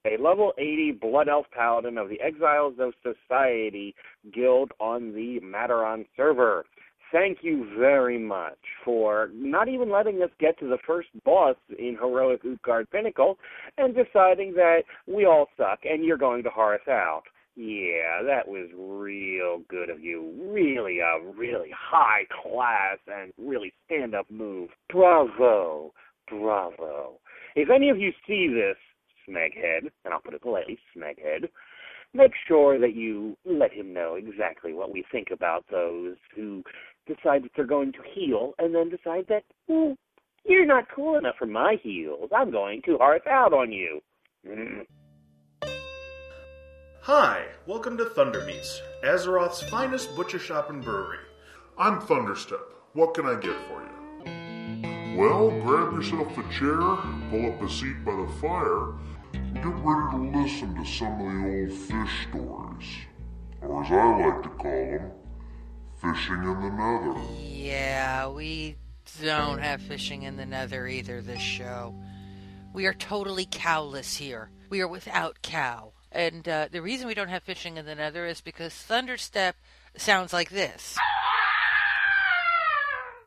a level 80 Blood Elf Paladin of the Exiles of Society Guild on the Mataron server. Thank you very much for not even letting us get to the first boss in Heroic Utgard Pinnacle and deciding that we all suck and you're going to hearth out. Yeah, that was real good of you. Really a really high class and really stand up move. Bravo. Bravo. If any of you see this, Smeghead, and I'll put it politely, Smeghead, make sure that you let him know exactly what we think about those who decide that they're going to heal and then decide that, well, you're not cool enough for my heals. I'm going to hearth out on you. Mm. Hi, welcome to Thunder Meats, Azeroth's finest butcher shop and brewery. I'm Thunderstep. What can I get for you? Well, grab yourself a chair, pull up a seat by the fire, and get ready to listen to some of the old fish stories. Or as I like to call them, fishing in the nether. Yeah, we don't have fishing in the nether either this show. We are totally cowless here. We are without cow. And uh, the reason we don't have fishing in the nether is because Thunderstep sounds like this.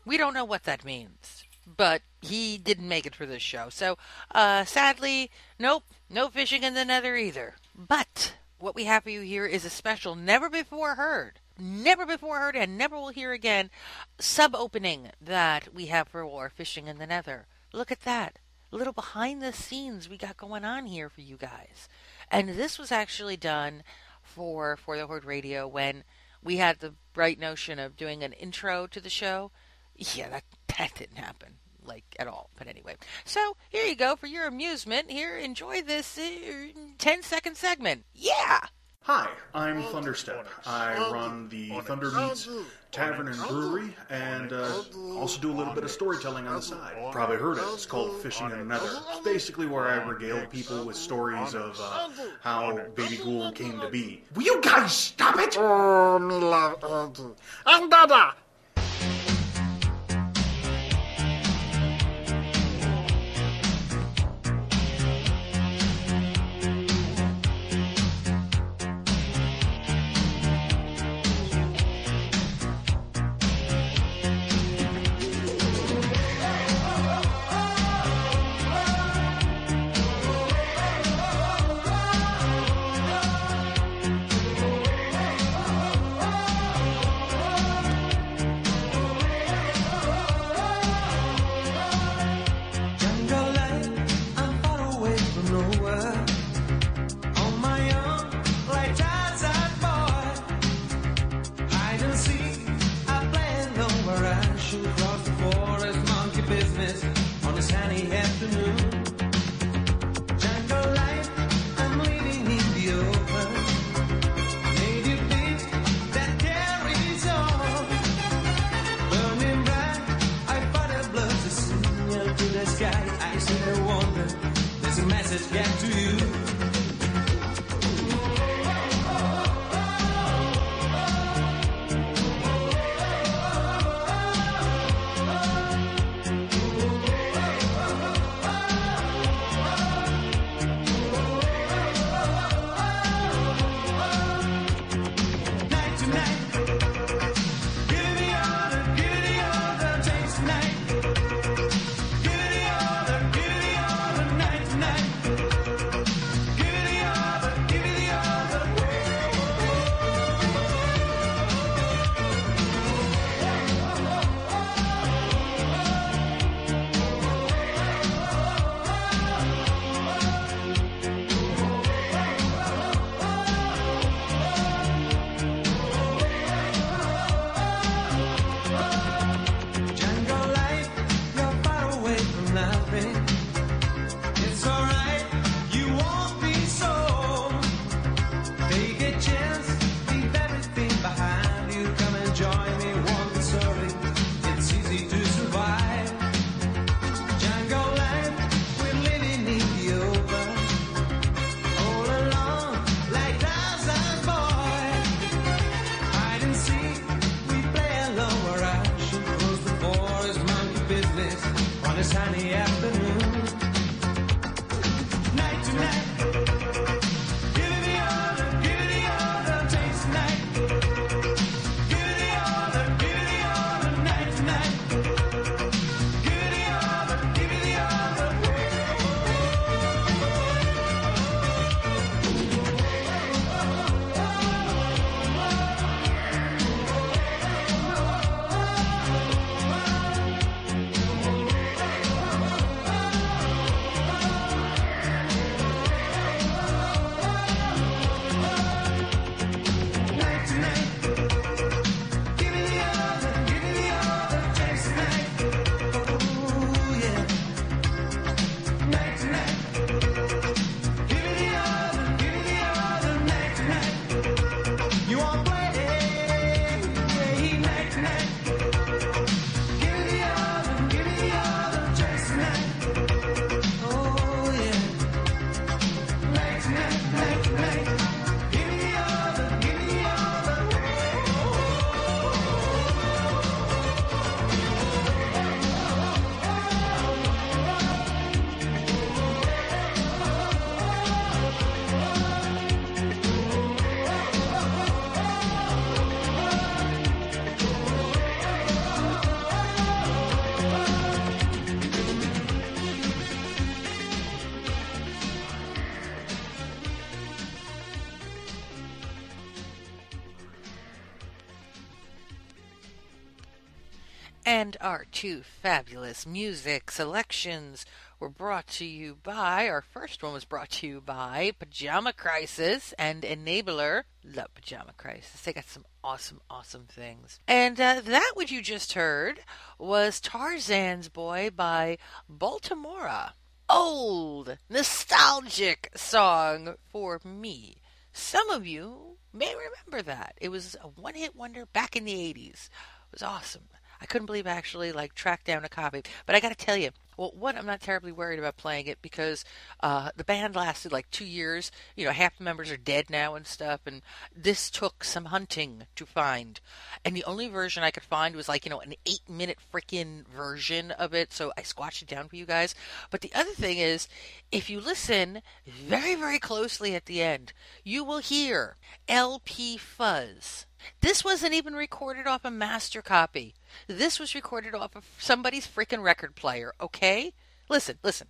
We don't know what that means, but he didn't make it for this show. So, uh, sadly, nope, no fishing in the nether either. But what we have for you here is a special, never before heard, never before heard, and never will hear again sub opening that we have for War Fishing in the Nether. Look at that. A little behind the scenes we got going on here for you guys. And this was actually done for for the Horde Radio when we had the bright notion of doing an intro to the show. Yeah, that that didn't happen like at all. But anyway, so here you go for your amusement. Here, enjoy this uh, 10 second segment. Yeah. Hi, I'm Thunderstep. I run the Thunder Meats Tavern and Brewery, and uh, also do a little bit of storytelling on the side. Probably heard it. It's called Fishing in the Nether. It's basically where I regale people with stories of uh, how Baby Ghoul came to be. Will you guys stop it? Oh, me love. And Dada. Two fabulous music selections were brought to you by, our first one was brought to you by Pajama Crisis and Enabler. Love Pajama Crisis. They got some awesome, awesome things. And uh, that, what you just heard, was Tarzan's Boy by Baltimora. Old, nostalgic song for me. Some of you may remember that. It was a one hit wonder back in the 80s. It was awesome. I couldn't believe I actually like tracked down a copy. But I got to tell you, well, one, I'm not terribly worried about playing it because uh, the band lasted like two years. You know, half the members are dead now and stuff, and this took some hunting to find. And the only version I could find was like, you know, an eight minute freaking version of it, so I squashed it down for you guys. But the other thing is, if you listen very, very closely at the end, you will hear LP fuzz. This wasn't even recorded off a master copy. This was recorded off of somebody's freaking record player, okay? Listen, listen.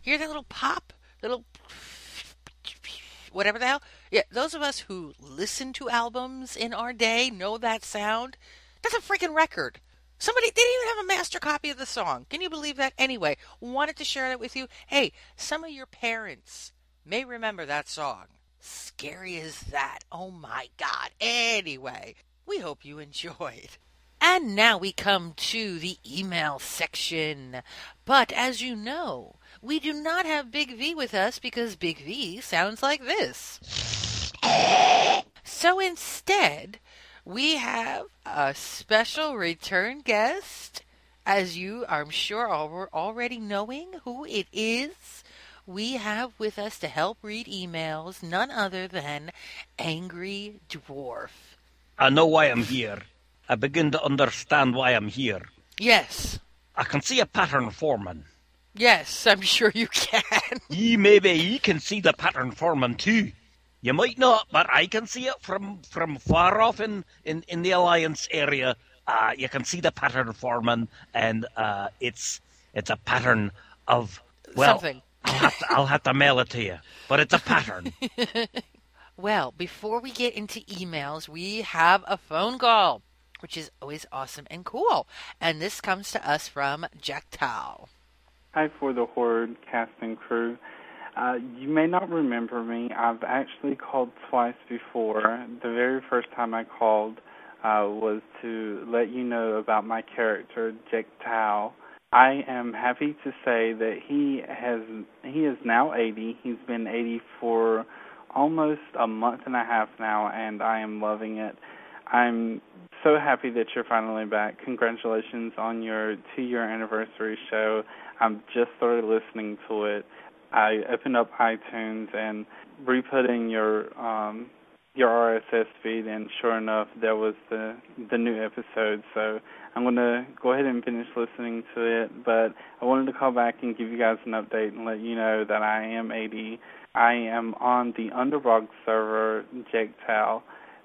Hear that little pop? Little whatever the hell? Yeah, those of us who listen to albums in our day know that sound. That's a freaking record. Somebody they didn't even have a master copy of the song. Can you believe that? Anyway, wanted to share that with you. Hey, some of your parents may remember that song. Scary as that. Oh my god. Anyway, we hope you enjoyed. And now we come to the email section. But as you know, we do not have Big V with us because Big V sounds like this. So instead, we have a special return guest. As you, I'm sure, are already knowing who it is, we have with us to help read emails none other than Angry Dwarf. I know why I'm here. I begin to understand why I'm here. Yes, I can see a pattern forming. yes, I'm sure you can. Ye maybe ye can see the pattern forming too. You might not, but I can see it from from far off in in, in the Alliance area. Uh, you can see the pattern forming, and uh, it's it's a pattern of well. Something. I'll have, to, I'll have to mail it to you, but it's a pattern. [laughs] Well, before we get into emails, we have a phone call, which is always awesome and cool. And this comes to us from Jack Tao. Hi for the Horde cast and crew. Uh, you may not remember me. I've actually called twice before. The very first time I called uh, was to let you know about my character, Jack Tao. I am happy to say that he has he is now 80. He's been 80 for almost a month and a half now, and I am loving it. I'm so happy that you're finally back. Congratulations on your two-year anniversary show. I'm just started listening to it. I opened up iTunes and re-putting your um, your RSS feed, and sure enough, there was the the new episode. So I'm going to go ahead and finish listening to it. But I wanted to call back and give you guys an update and let you know that I am 80. I am on the Underdog server, Jake Tal.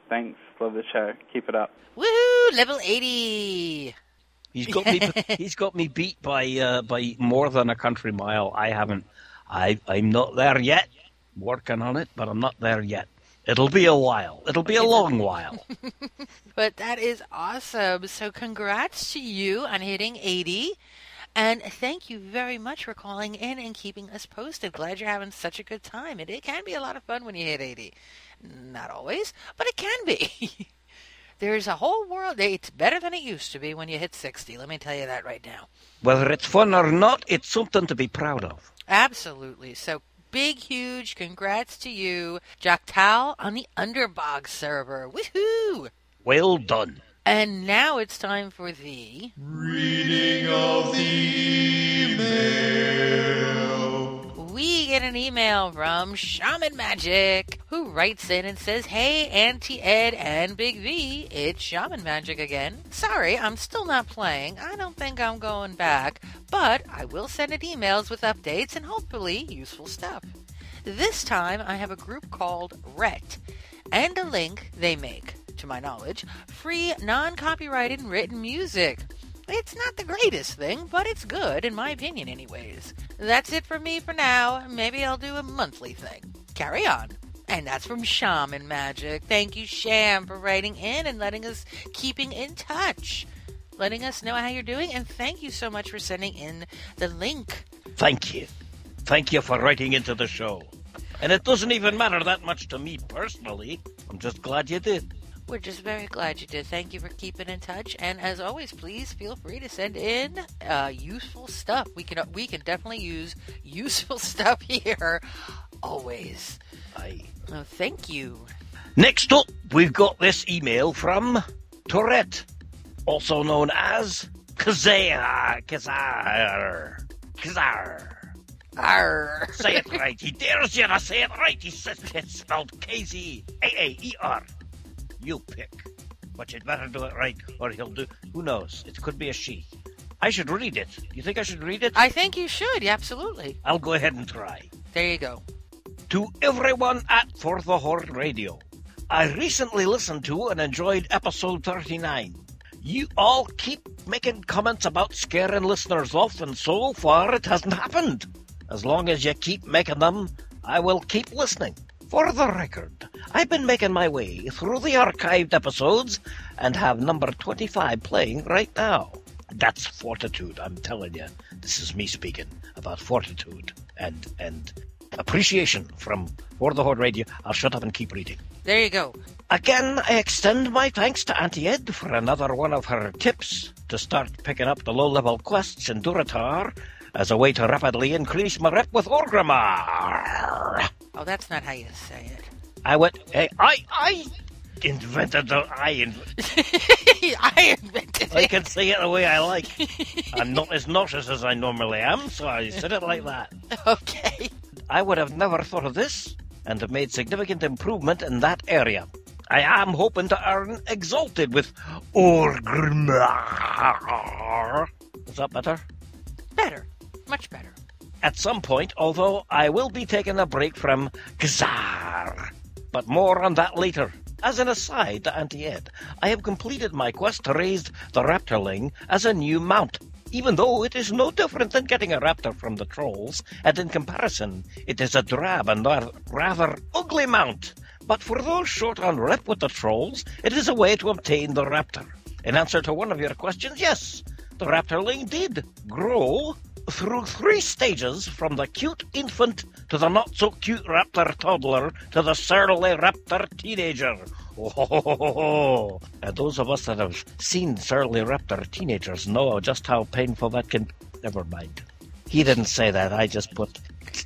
Thanks. Love the show. Keep it up. Woohoo! Level 80! He's got me. [laughs] he's got me beat by uh, by more than a country mile. I haven't. I I'm not there yet. Working on it, but I'm not there yet. It'll be a while. It'll be a long while. [laughs] But that is awesome. So congrats to you on hitting 80. And thank you very much for calling in and keeping us posted. Glad you're having such a good time. And it can be a lot of fun when you hit 80. Not always, but it can be. [laughs] There's a whole world. It's better than it used to be when you hit 60. Let me tell you that right now. Whether it's fun or not, it's something to be proud of. Absolutely. So big, huge congrats to you, Jack Tal on the Underbog server. Woohoo! Well done. And now it's time for the Reading of the email. We get an email from Shaman Magic, who writes in and says, Hey, Auntie Ed and Big V, it's Shaman Magic again. Sorry, I'm still not playing. I don't think I'm going back, but I will send it emails with updates and hopefully useful stuff. This time I have a group called RET and a link they make, to my knowledge, free non copyrighted written music. It's not the greatest thing, but it's good, in my opinion, anyways. That's it for me for now. Maybe I'll do a monthly thing. Carry on. And that's from Shaman Magic. Thank you, Sham, for writing in and letting us keeping in touch, letting us know how you're doing, and thank you so much for sending in the link. Thank you. Thank you for writing into the show. And it doesn't even matter that much to me personally. I'm just glad you did. We're just very glad you did. Thank you for keeping in touch, and as always, please feel free to send in uh, useful stuff. We can we can definitely use [laughs] useful stuff here, always. Aye. Oh, thank you. Next up, we've got this email from Tourette, also known as Kazar. Kazar. Kazar. Arr. Say it right. He dares you to say it right. He says it's spelled K Z A A E R. You pick. But you'd better do it right, or he'll do. Who knows? It could be a she. I should read it. You think I should read it? I think you should. Absolutely. I'll go ahead and try. There you go. To everyone at For the Horde Radio, I recently listened to and enjoyed episode 39. You all keep making comments about scaring listeners off, and so far it hasn't happened. As long as you keep making them, I will keep listening. For the record, I've been making my way through the archived episodes and have number 25 playing right now. That's fortitude, I'm telling you. This is me speaking about fortitude and and appreciation from For the Horde Radio. I'll shut up and keep reading. There you go. Again, I extend my thanks to Auntie Ed for another one of her tips to start picking up the low-level quests in Durotar as a way to rapidly increase my rep with Orgrimmar. Oh, that's not how you say it. I went, hey, I, I invented the, I, in, [laughs] I invented it. I can say it the way I like. [laughs] I'm not as nauseous as I normally am, so I said it like that. Okay. I would have never thought of this and have made significant improvement in that area. I am hoping to earn exalted with Orgrimmar. Is that better? Better. Much better. At some point, although I will be taking a break from Gzar. But more on that later. As an aside to Auntie Ed, I have completed my quest to raise the Raptorling as a new mount. Even though it is no different than getting a raptor from the trolls, and in comparison, it is a drab and rather ugly mount. But for those short on rep with the trolls, it is a way to obtain the raptor. In answer to one of your questions, yes, the raptorling did grow through three stages from the cute infant to the not so cute raptor toddler to the surly raptor teenager. Oh, ho, ho, ho, and those of us that have seen surly raptor teenagers know just how painful that can. Never mind. He didn't say that. I just put.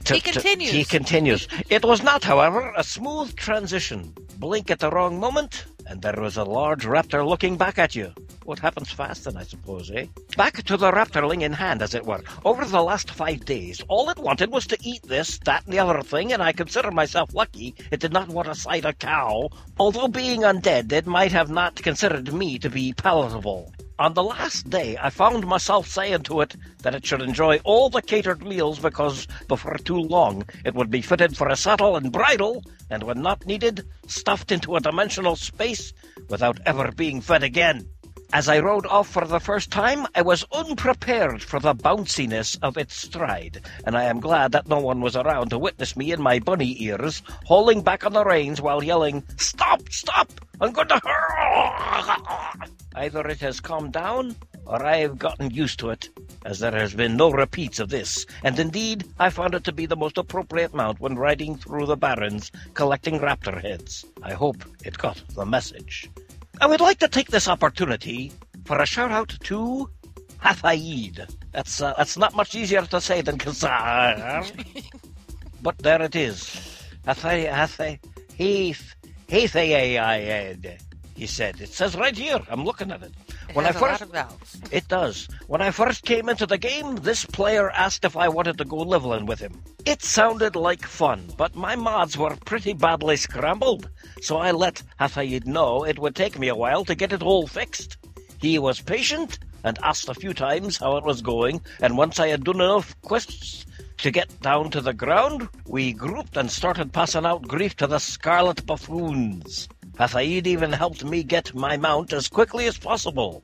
t- He t- continues. he continues. It was not, however, a smooth transition. Blink at the wrong moment, and there was a large raptor looking back at you. What happens fast, then, I suppose, eh? Back to the raptorling in hand, as it were. Over the last five days, all it wanted was to eat this, that, and the other thing, and I consider myself lucky it did not want to sight a cow. Although being undead, it might have not considered me to be palatable. On the last day, I found myself saying to it that it should enjoy all the catered meals because before too long it would be fitted for a saddle and bridle, and when not needed, stuffed into a dimensional space without ever being fed again. As I rode off for the first time, I was unprepared for the bounciness of its stride, and I am glad that no one was around to witness me in my bunny ears, hauling back on the reins while yelling, Stop! Stop! I'm going to hurt! Either it has calmed down, or I have gotten used to it, as there has been no repeats of this, and indeed I found it to be the most appropriate mount when riding through the barrens collecting raptor heads. I hope it got the message. I would like to take this opportunity for a shout out to Hathaid. That's uh, that's not much easier to say than Kazar, [laughs] but there it is. Hathay Heath Heathayayayad. He said. It says right here. I'm looking at it. It When I first lot of vowels. it does. When I first came into the game, this player asked if I wanted to go leveling with him. It sounded like fun, but my mods were pretty badly scrambled, so I let Hathaid know it would take me a while to get it all fixed. He was patient and asked a few times how it was going, and once I had done enough quests to get down to the ground, we grouped and started passing out grief to the Scarlet Buffoons. Hathaid even helped me get my mount as quickly as possible.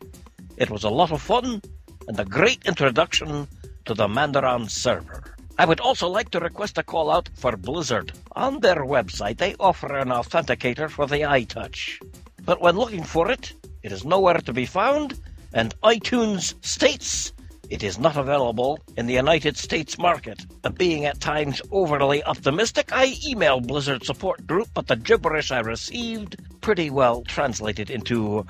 It was a lot of fun and a great introduction to the Madoran server. I would also like to request a call out for Blizzard. On their website, they offer an authenticator for the iTouch. But when looking for it, it is nowhere to be found, and iTunes states it is not available in the United States market. Being at times overly optimistic, I emailed Blizzard support group, but the gibberish I received pretty well translated into,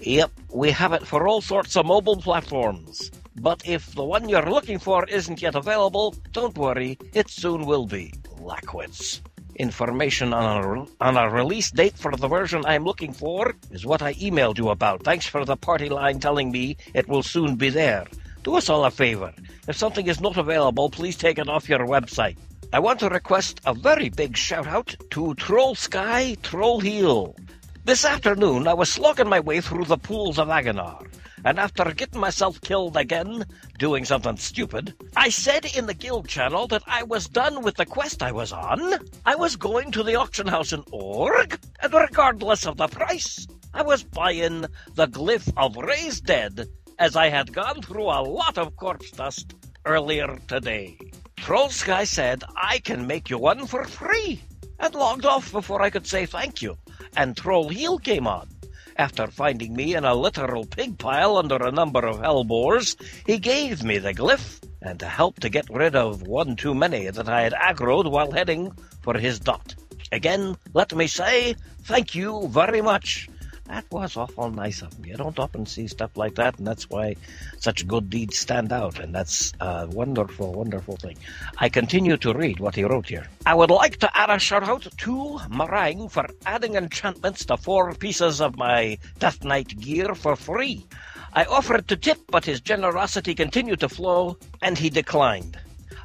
yep, we have it for all sorts of mobile platforms. But if the one you're looking for isn't yet available, don't worry, it soon will be. Lackwitz. Information on a, on a release date for the version I'm looking for is what I emailed you about. Thanks for the party line telling me it will soon be there. Do us all a favor. If something is not available, please take it off your website. I want to request a very big shout out to Troll Sky Troll Heel. This afternoon, I was slogging my way through the pools of Aggonar, and after getting myself killed again, doing something stupid, I said in the guild channel that I was done with the quest I was on. I was going to the auction house in Org, and regardless of the price, I was buying the glyph of raised dead, as I had gone through a lot of corpse dust earlier today. Troll Sky said I can make you one for free, and logged off before I could say thank you and Troll Heel came on. After finding me in a literal pig pile under a number of helboars, he gave me the glyph, and to help to get rid of one too many that I had aggroed while heading for his dot. Again, let me say, thank you very much. That was awful nice of him. You don't often see stuff like that, and that's why such good deeds stand out, and that's a wonderful, wonderful thing. I continue to read what he wrote here. I would like to add a shout out to Marang for adding enchantments to four pieces of my Death Knight gear for free. I offered to tip, but his generosity continued to flow, and he declined.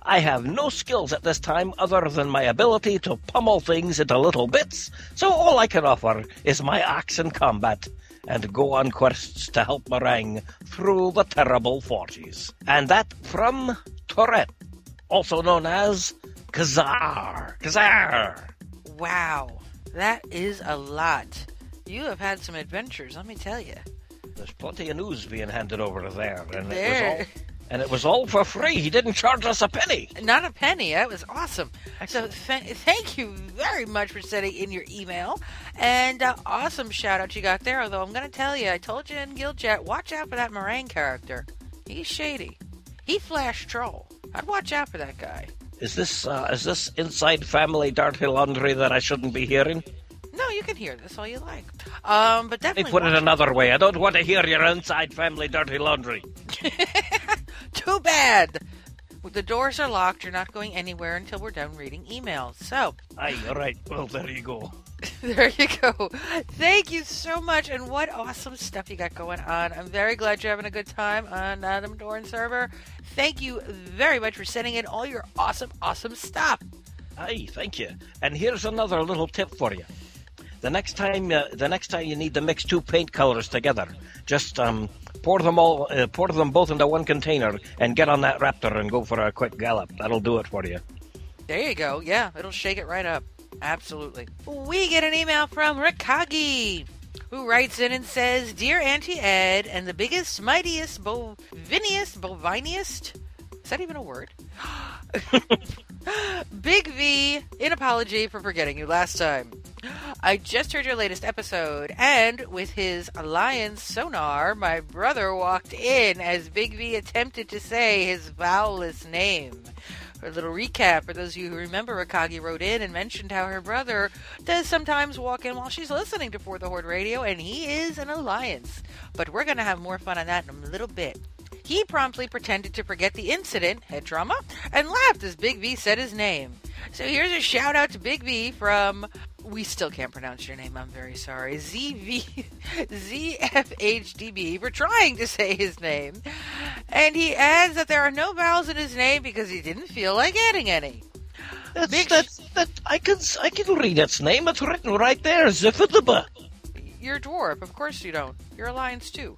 I have no skills at this time other than my ability to pummel things into little bits, so all I can offer is my axe in combat and go on quests to help Marang through the terrible forties. And that from Tourette, also known as Kazar. Kazar! Wow, that is a lot. You have had some adventures, let me tell you. There's plenty of news being handed over there, and it was all [laughs] and it was all for free. He didn't charge us a penny. Not a penny. That was awesome. So th- thank you very much for sending in your email. And uh, awesome shout out you got there. Although I'm going to tell you, I told you in Guild Chat, watch out for that Moraine character. He's shady. He flash troll. I'd watch out for that guy. Is this uh, is this inside family dirty laundry that I shouldn't be hearing? No, you can hear this all you like. Um, but Let me put it another way. I don't want to hear your inside family dirty laundry. [laughs] Too bad. The doors are locked. You're not going anywhere until we're done reading emails. So, Aye, all right. Well, there you go. [laughs] there you go. Thank you so much, and what awesome stuff you got going on. I'm very glad you're having a good time on uh, the Madoran server. Thank you very much for sending in all your awesome, awesome stuff. Aye, thank you. And here's another little tip for you. The next time, uh, the next time you need to mix two paint colors together, just um, pour them all, uh, pour them both into one container, and get on that raptor and go for a quick gallop. That'll do it for you. There you go. Yeah, it'll shake it right up. Absolutely. We get an email from Rikagi, who writes in and says, Dear Auntie Ed and the biggest, mightiest, boviniest, boviniest, is that even a word? [laughs] Big V, in apology for forgetting you last time. I just heard your latest episode, and with his Alliance sonar, my brother walked in as Big V attempted to say his vowelless name. For a little recap, for those of you who remember, Akagi wrote in and mentioned how her brother does sometimes walk in while she's listening to For the Horde Radio, and he is an Alliance. But we're going to have more fun on that in a little bit. He promptly pretended to forget the incident, head trauma, and laughed as Big V said his name. So here's a shout out to Big V from. We still can't pronounce your name. I'm very sorry. ZV [laughs] ZFHDB for trying to say his name, and he adds that there are no vowels in his name because he didn't feel like adding any. That's, that's, that, I can, I can read its name. It's written right there. Zifidaba. You're a dwarf. Of course you don't. You're a Alliance too.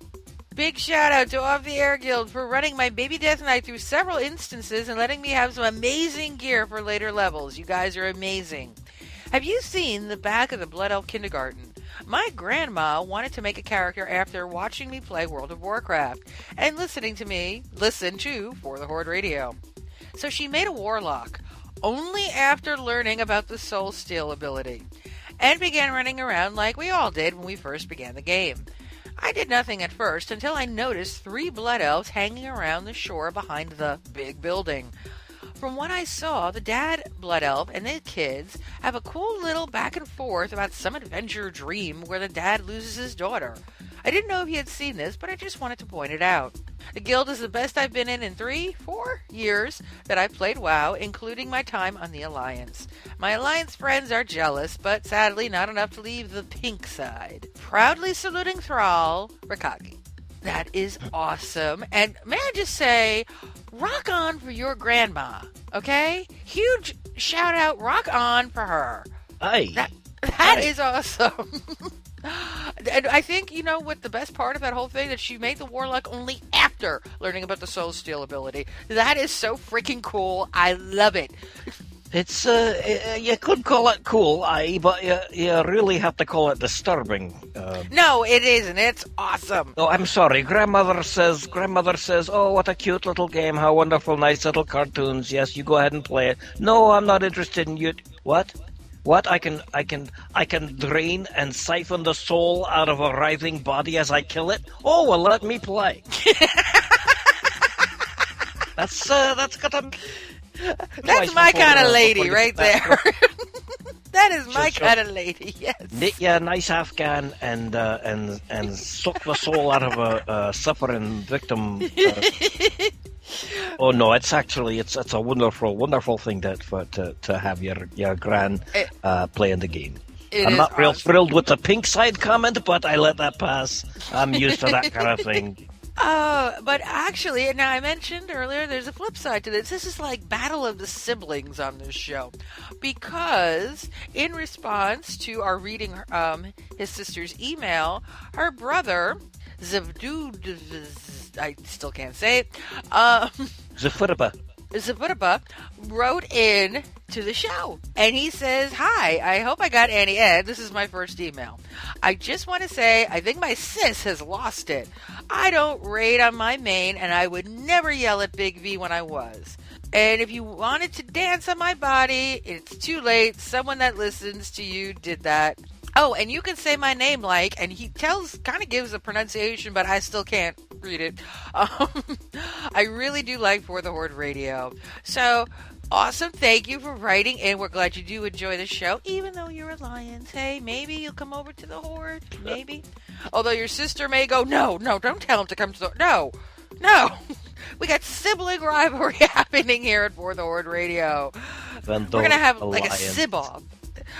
Big shout out to Off the Air Guild for running my Baby Death Knight through several instances and letting me have some amazing gear for later levels. You guys are amazing. Have you seen the back of the Blood Elf Kindergarten? My grandma wanted to make a character after watching me play World of Warcraft and listening to me listen to For the Horde Radio. So she made a warlock only after learning about the soul steal ability and began running around like we all did when we first began the game. I did nothing at first until I noticed three blood elves hanging around the shore behind the big building. From what I saw, the dad blood elf and the kids have a cool little back and forth about some adventure dream where the dad loses his daughter. I didn't know if you had seen this, but I just wanted to point it out. The guild is the best I've been in in three, four years that I've played WoW, including my time on the Alliance. My Alliance friends are jealous, but sadly not enough to leave the pink side. Proudly saluting Thrall, Rakagi. That is awesome. And may I just say, rock on for your grandma, okay? Huge shout out, rock on for her. Aye. That, that is awesome. [laughs] [gasps] and I think, you know what the best part of that whole thing? That she made the Warlock only after learning about the Soul Steal ability. That is so freaking cool. I love it. It's uh, you could call it cool, I, but you, you really have to call it disturbing. Uh, No, it isn't. It's awesome. oh, I'm sorry. Grandmother says. Grandmother says, "Oh, what a cute little game! How wonderful, nice little cartoons. Yes, you go ahead and play it." No, I'm not interested in you. What? What? I can, I can, I can drain and siphon the soul out of a writhing body as I kill it. Oh, well, let me play. [laughs] that's uh, that's got a. That's my kind of lady right there. [laughs] that is my kind of lady. Yes. knit you a nice Afghan and uh, and and suck the soul out of a, a suffering victim. uh, [laughs] oh no, it's actually it's it's a wonderful wonderful thing that for to, to have your your grand It- uh, playing the game. I'm not real awesome. thrilled with the pink side comment, but I let that pass. I'm used to that kind of thing. Uh, [laughs] but actually, now I mentioned earlier, there's a flip side to this. This is like battle of the siblings on this show, because in response to our reading um, his sister's email, her brother Zavdud, I still can't say it. Um, [laughs] Zafirba. Zabuba wrote in to the show and he says, Hi, I hope I got Annie Ed. This is my first email. I just want to say I think my sis has lost it. I don't raid on my main and I would never yell at Big V when I was. And if you wanted to dance on my body, it's too late. Someone that listens to you did that. Oh, and you can say my name like, and he tells, kind of gives a pronunciation, but I still can't read it. [laughs] Um, I really do like For the Horde Radio. So, awesome. Thank you for writing in. We're glad you do enjoy the show, even though you're Alliance. Hey, maybe you'll come over to the Horde. Maybe. [laughs] Although your sister may go, no, no, don't tell him to come to the No, no. [laughs] We got sibling rivalry happening here at For the Horde Radio. We're gonna don't have like a alliance.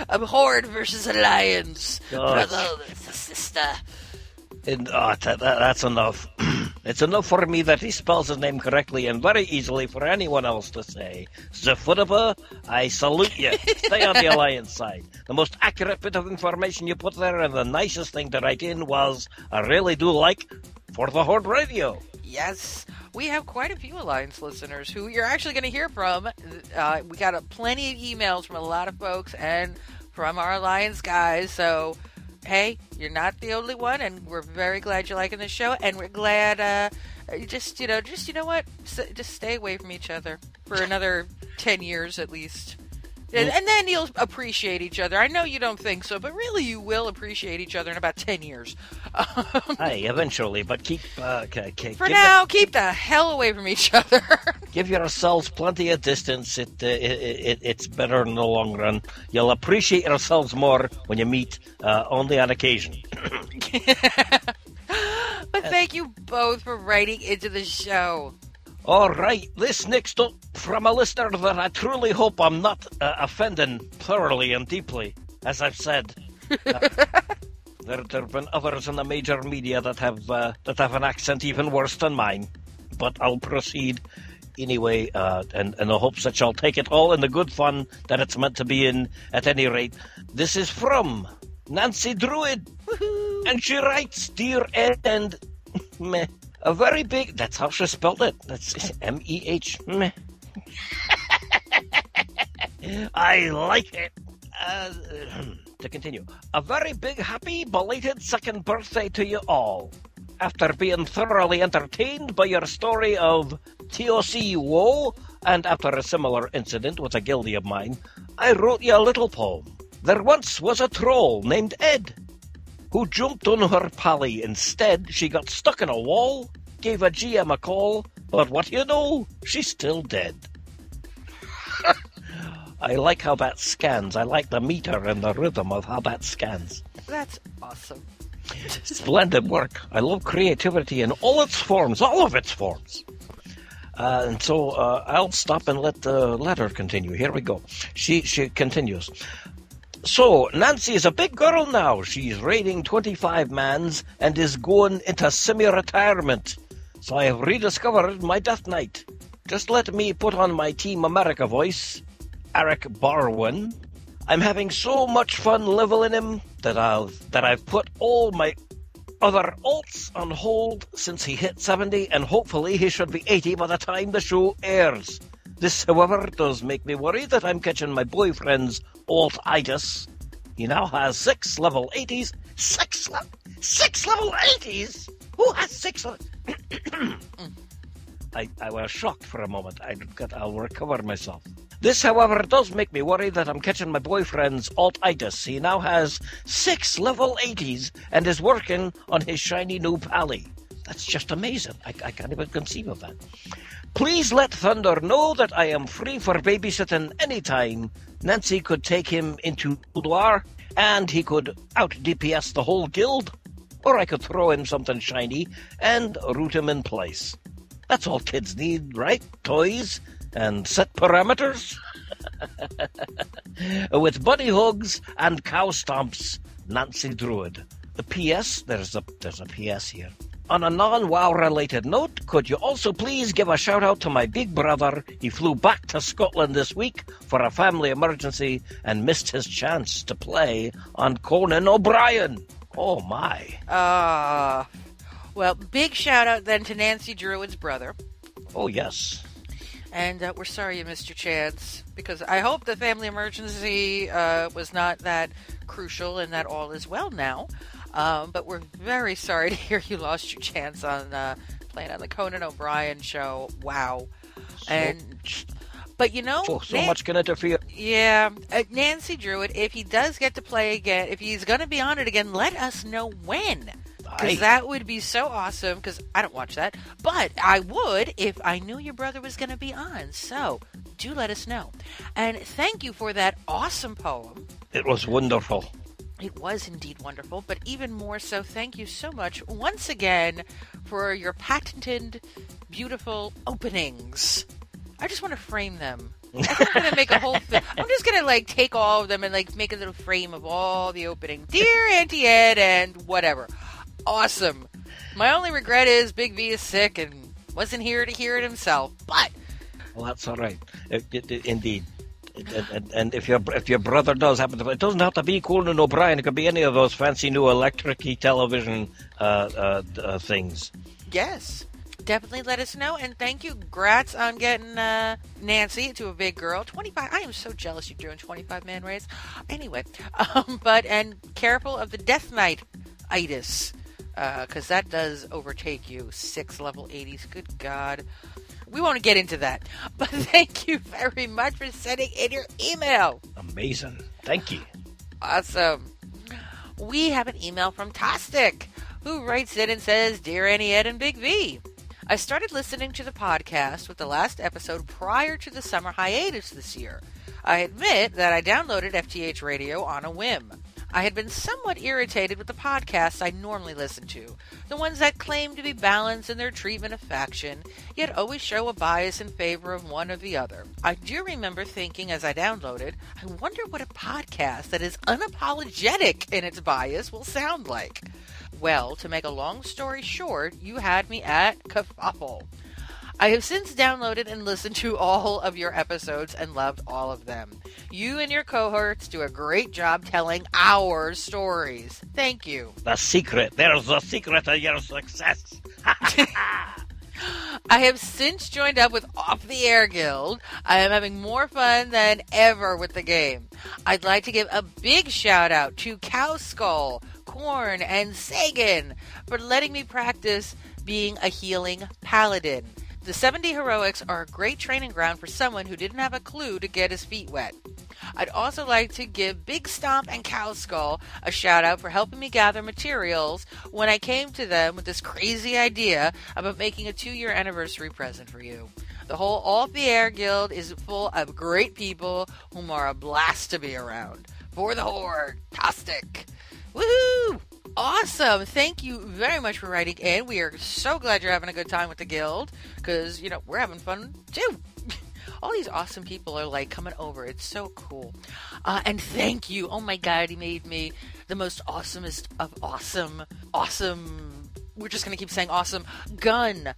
A horde versus alliance. Gosh. Brother sister. And, oh, that, that, that's enough. [clears throat] it's enough for me that he spells his name correctly and very easily for anyone else to say. Zafudaba, I salute you. Stay on the [laughs] Alliance side. The most accurate bit of information you put there and the nicest thing to write in was, I really do like For the Horde Radio. Yes, we have quite a few Alliance listeners who you're actually going to hear from. Uh, we got a, plenty of emails from a lot of folks and from our Alliance guys. So, hey, you're not the only one, and we're very glad you're liking the show. And we're glad, uh, just you know, just you know what, S- just stay away from each other for another ten years at least. And, and then you'll appreciate each other. I know you don't think so, but really you will appreciate each other in about 10 years. Hey, eventually, but keep, uh, k- k- For now, keep the hell away from each other. [laughs] give yourselves plenty of distance. It, uh, it, it, it's better in the long run. You'll appreciate yourselves more when you meet, uh, only on occasion. [laughs] [laughs] But thank you both for writing into the show. All right, this next up from a listener that I truly hope I'm not uh, offending thoroughly and deeply. As I've said, uh, [laughs] there there have been others in the major media that have uh, that have an accent even worse than mine. But I'll proceed anyway, uh, and in the hopes that you'll take it all in the good fun that it's meant to be in. At any rate, this is from Nancy Druid, and she writes, "Dear Ed and [laughs] meh, a very big." That's how she spelled it. That's M E H. Meh. [laughs] I like it. Uh, [clears throat] to continue, a very big happy belated second birthday to you all. after being thoroughly entertained by your story of TOC Woe, and after a similar incident with a guildie of mine, I wrote you a little poem. There once was a troll named Ed, who jumped on her pally. Instead, she got stuck in a wall, gave a GM a call, but what do you know, she's still dead. [laughs] I like how that scans. I like the meter and the rhythm of how that scans. That's awesome. [laughs] Splendid work. I love creativity in all its forms, all of its forms. Uh, and so uh, I'll stop and let the letter continue. Here we go. She she continues. So Nancy is a big girl now. She's raiding 25 mans and is going into semi-retirement. So I have rediscovered my Death Knight. Just let me put on my Team America voice, Eric Barwin. I'm having so much fun leveling him that I've that I've put all my other alts on hold since he hit 70, and hopefully he should be 80 by the time the show airs. This, however, does make me worry that I'm catching my boyfriend's alt-itis. He now has six level 80s. Six, le- six level 80s? Who has six? Le- [coughs] I, I was shocked for a moment. I got, I'll recover myself. This, however, does make me worry that I'm catching my boyfriend's alt-itis. He now has six level 80s and is working on his shiny new pally. That's just amazing. I, I can't even conceive of that. Please let Thunder know that I am free for babysitting anytime. Nancy could take him into Ulduar, and he could out DPS the whole guild, or I could throw him something shiny and root him in place. That's all kids need, right? Toys and set parameters. [laughs] With buddy hugs and cow stomps, Nancy Druid. The PS, there's a there's a PS here. On a non-WoW related note, could you also please give a shout out to my big brother? He flew back to Scotland this week for a family emergency and missed his chance to play on Conan O'Brien. Oh my. Uh, well, big shout out then to Nancy Druid's brother. Oh yes. And uh, we're sorry you missed your chance because I hope the family emergency uh, was not that crucial and that all is well now. Um, but we're very sorry to hear you lost your chance on uh, playing on the Conan O'Brien show. Wow. and but you know, So, so Nan- much can interfere. yeah, uh, Nancy Druid. If he does get to play again, if he's going to be on it again, let us know when. Because that would be so awesome. Because I don't watch that, but I would if I knew your brother was going to be on. So do let us know. And thank you for that awesome poem. It was wonderful. It was indeed wonderful, but even more so, thank you so much once again for your patented, beautiful openings. I just want to frame them. I'm gonna make a whole [laughs] thing. I'm just gonna like take all of them and like make a little frame of all the openings. Dear Auntie Ed and whatever. Awesome. My only regret is Big V is sick and wasn't here to hear it himself. But Well, that's all right. It, it, it- indeed. And, and, if your if your brother does happen to, it doesn't have to be Conan O'Brien. It could be any of those fancy new electric television uh, uh, uh, things. Yes. Definitely let us know. And thank you. Grats on getting uh, Nancy to a big girl. 25. I am so jealous you're doing 25 man race. Anyway, [laughs] um, but, and careful of the Death Knight itis. Because that does overtake you. Six level 80s. Good God. We won't get into that. [laughs] But thank you very much for sending in your email. Amazing. Thank you. Awesome. We have an email from Tostic, who writes in and says, Dear Annie Ed and Big V, I started listening to the podcast with the last episode prior to the summer hiatus this year. I admit that I downloaded FTH Radio on a whim. I had been somewhat irritated with the podcasts I normally listen to, the ones that claim to be balanced in their treatment of faction, yet always show a bias in favor of one or the other. I do remember thinking as I downloaded, I wonder what a podcast that is unapologetic in its bias will sound like. Well, to make a long story short, you had me at kerfuffle. I have since downloaded and listened to all of your episodes and loved all of them. You and your cohorts do a great job telling our stories. Thank you. The secret. There's the secret of your success. [laughs] I have since joined up with Off the Air Guild. I am having more fun than ever with the game. I'd like to give a big shout out to Cow Skull, Korn, and Sagan for letting me practice being a healing paladin. The 70 Heroics are a great training ground for someone who didn't have a clue to get his feet wet. I'd also like to give Big Stomp and Cow Skull a shout out for helping me gather materials when I came to them with this crazy idea about making a two year anniversary present for you. The whole Off the Air Guild is full of great people whom are a blast to be around. For the Horde, Tostic. Woohoo! Awesome! Thank you very much for writing in. We are so glad you're having a good time with the guild because you know we're having fun too. [laughs] All these awesome people are like coming over. It's so cool. Uh, and thank you. Oh my god, he made me the most awesomest of awesome, awesome. We're just gonna keep saying awesome gun.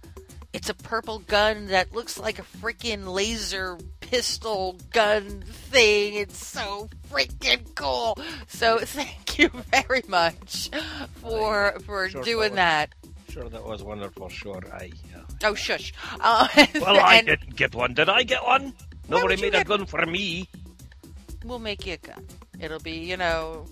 It's a purple gun that looks like a freaking laser pistol gun thing. It's so freaking cool. So [laughs] thank you very much for for Sure, doing that. Sure, that was wonderful. Sure, I. Uh... Oh shush. Uh, [laughs] Well, I and didn't get one. Did I get one? Nobody made a gun for me. We'll make you a gun. It'll be you know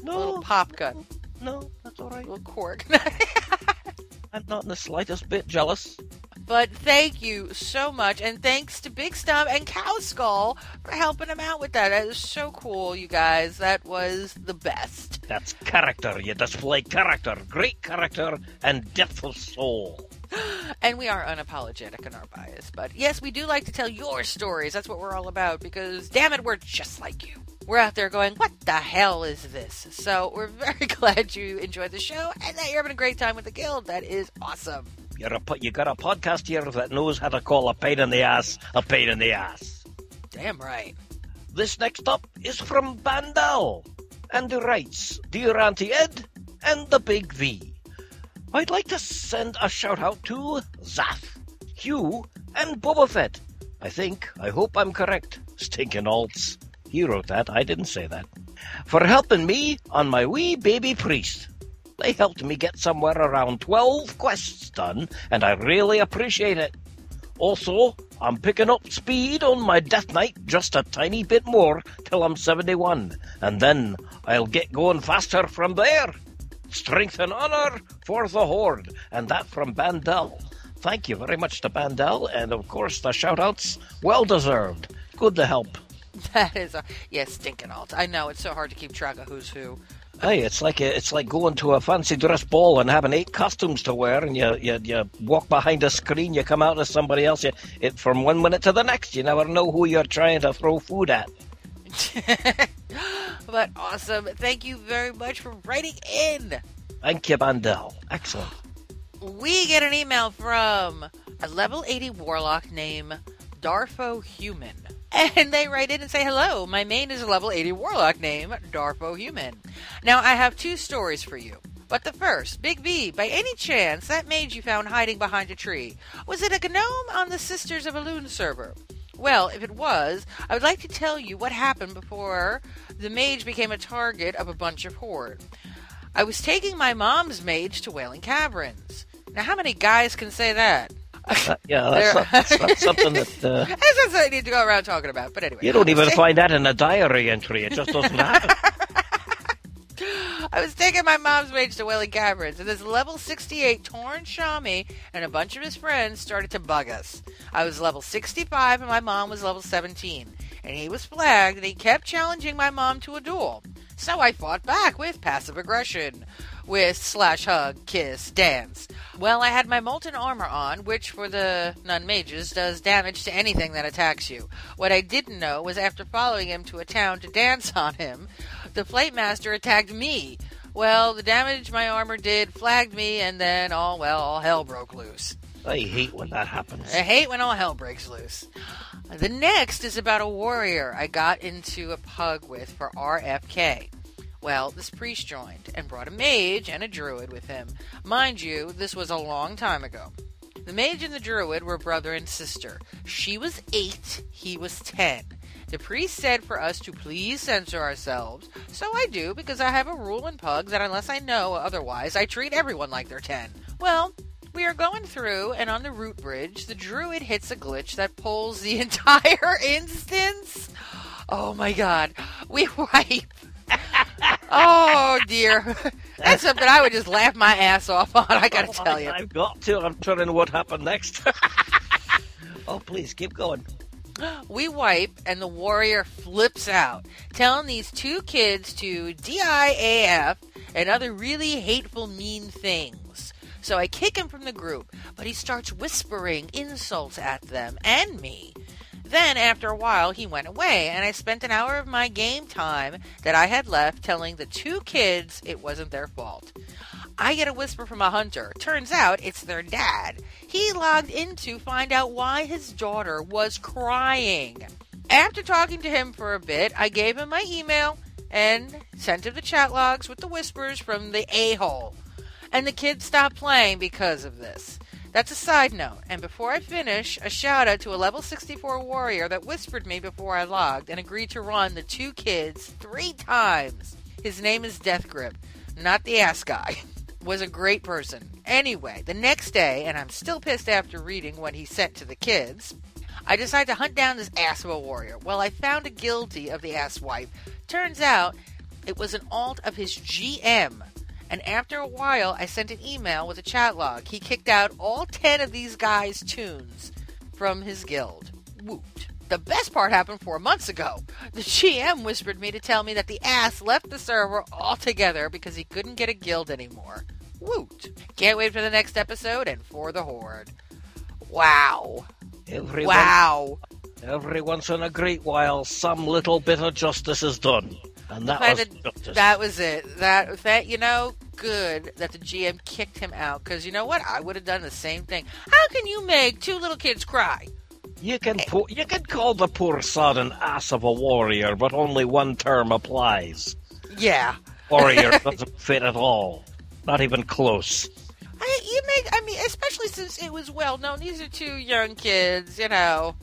a little pop gun. No, that's all right. little cork. [laughs] I'm not in the slightest bit jealous. But thank you so much, and thanks to Big Stump and Cow Skull for helping him out with that. That is so cool, you guys. That was the best. That's character. You display character, great character, and depth of soul. [gasps] And we are unapologetic in our bias. But yes, we do like to tell your stories. That's what we're all about because, damn it, we're just like you. We're out there going, what the hell is this? So we're [laughs] very glad you enjoyed the show and that you're having a great time with the guild. That is awesome. You're a, you got a podcast here that knows how to call a pain in the ass a pain in the ass. Damn right. This next up is from Bandal, and he writes, Dear Auntie Ed and the Big V, I'd like to send a shout out to Zath, Hugh, and Boba Fett. I think, I hope I'm correct. Stinking alts. He wrote that, I didn't say that. For helping me on my wee baby priest. They helped me get somewhere around 12 quests done, and I really appreciate it. Also, I'm picking up speed on my Death Knight just a tiny bit more till I'm 71, and then I'll get going faster from there. Strength and honor for the Horde, and that from Bandel. Thank you very much to Bandel, and of course the shout outs, well deserved. Good to help. [laughs] That is a yeah, stinking alt. I know it's so hard to keep track of who's who. Hey, it's like a, it's like going to a fancy dress ball and having eight costumes to wear, and you you, you walk behind a screen, you come out as somebody else. You, it from one minute to the next, you never know who you're trying to throw food at. [laughs] But awesome. Thank you very much for writing in. Thank you, Bandel. Excellent. We get an email from a level 80 warlock named Darfo Human. [laughs] And they write in and say, Hello, my main is a level 80 warlock named Darfo Human. Now, I have two stories for you. But the first, Big V, by any chance, that mage you found hiding behind a tree, was it a gnome on the Sisters of Elune server? Well, if it was, I would like to tell you what happened before the mage became a target of a bunch of horde. I was taking my mom's mage to Wailing Caverns. Now, how many guys can say that? Uh, yeah, that's not, that's not something that uh, [laughs] That's something I need to go around talking about. But anyway, you don't even ta- find that in a diary entry. It just doesn't happen. [laughs] I was taking my mom's mage to Wailing Caverns, and this level 68 Tauren Shami and a bunch of his friends started to bug us. I was level 65, and my mom was level 17. And he was flagged, and he kept challenging my mom to a duel. So I fought back with passive aggression, with slash hug, kiss, dance. Well, I had my molten armor on, which for the nun mages does damage to anything that attacks you. What I didn't know was after following him to a town to dance [laughs] on him, the Flame Master attacked me. Well, the damage my armor did flagged me, and then all well, all hell broke loose. I hate when that happens. I hate when all hell breaks loose. The next is about a warrior I got into a pug with for RFK. Well, this priest joined and brought a mage and a druid with him. Mind you, this was a long time ago. The mage and the druid were brother and sister. She was eight, he was ten. The priest said for us to please censor ourselves, so I do because I have a rule in Pug that unless I know otherwise, I treat everyone like they're ten. Well, we are going through, and on the root bridge, the druid hits a glitch that pulls the [laughs] entire instance. Oh my god, we wipe. Oh dear, that's something I would just laugh my ass off on. I gotta Oh, tell you. I've got to. I'm turning what happened next. [laughs] oh, please keep going. [gasps] We wipe, and the warrior flips out, telling these two kids to DIAF and other really hateful, mean things. So I kick him from the group, but he starts whispering insults at them and me. Then, after a while, he went away, and I spent an hour of my game time that I had left telling the two kids it wasn't their fault. I get a whisper from a hunter. Turns out it's their dad. He logged in to find out why his daughter was crying. After talking to him for a bit, I gave him my email and sent him the chat logs with the whispers from the a hole. And the kids stopped playing because of this. That's a side note. And before I finish, a shout out to a level 64 warrior that whispered me before I logged and agreed to run the two kids three times. His name is Death Grip, not the ass guy. [laughs] Was a great person. Anyway, the next day, and I'm still pissed after reading what he sent to the kids, I decide to hunt down this ass of a warrior. Well, I found a guilty of the ass wipe. Turns out it was an alt of his GM. And after a while, I sent an email with a chat log. He kicked out all 10 of these guys' tunes from his guild. Woot. The best part happened four months ago. The GM whispered me to tell me that the ass left the server altogether because he couldn't get a guild anymore. Woot. Can't wait for the next episode and for the Horde. Wow. Every Wow. Once, every once in a great while, some little bit of justice is done. And that was that- that was it. That that you know, good that the GM kicked him out because you know what? I would have done the same thing. How can you make two little kids cry? You can po- you can call the poor sod an ass of a warrior, but only one term applies. Yeah. Warrior [laughs] doesn't fit at all. Not even close. I, you make. I mean, especially since it was well known. These are two young kids. You know.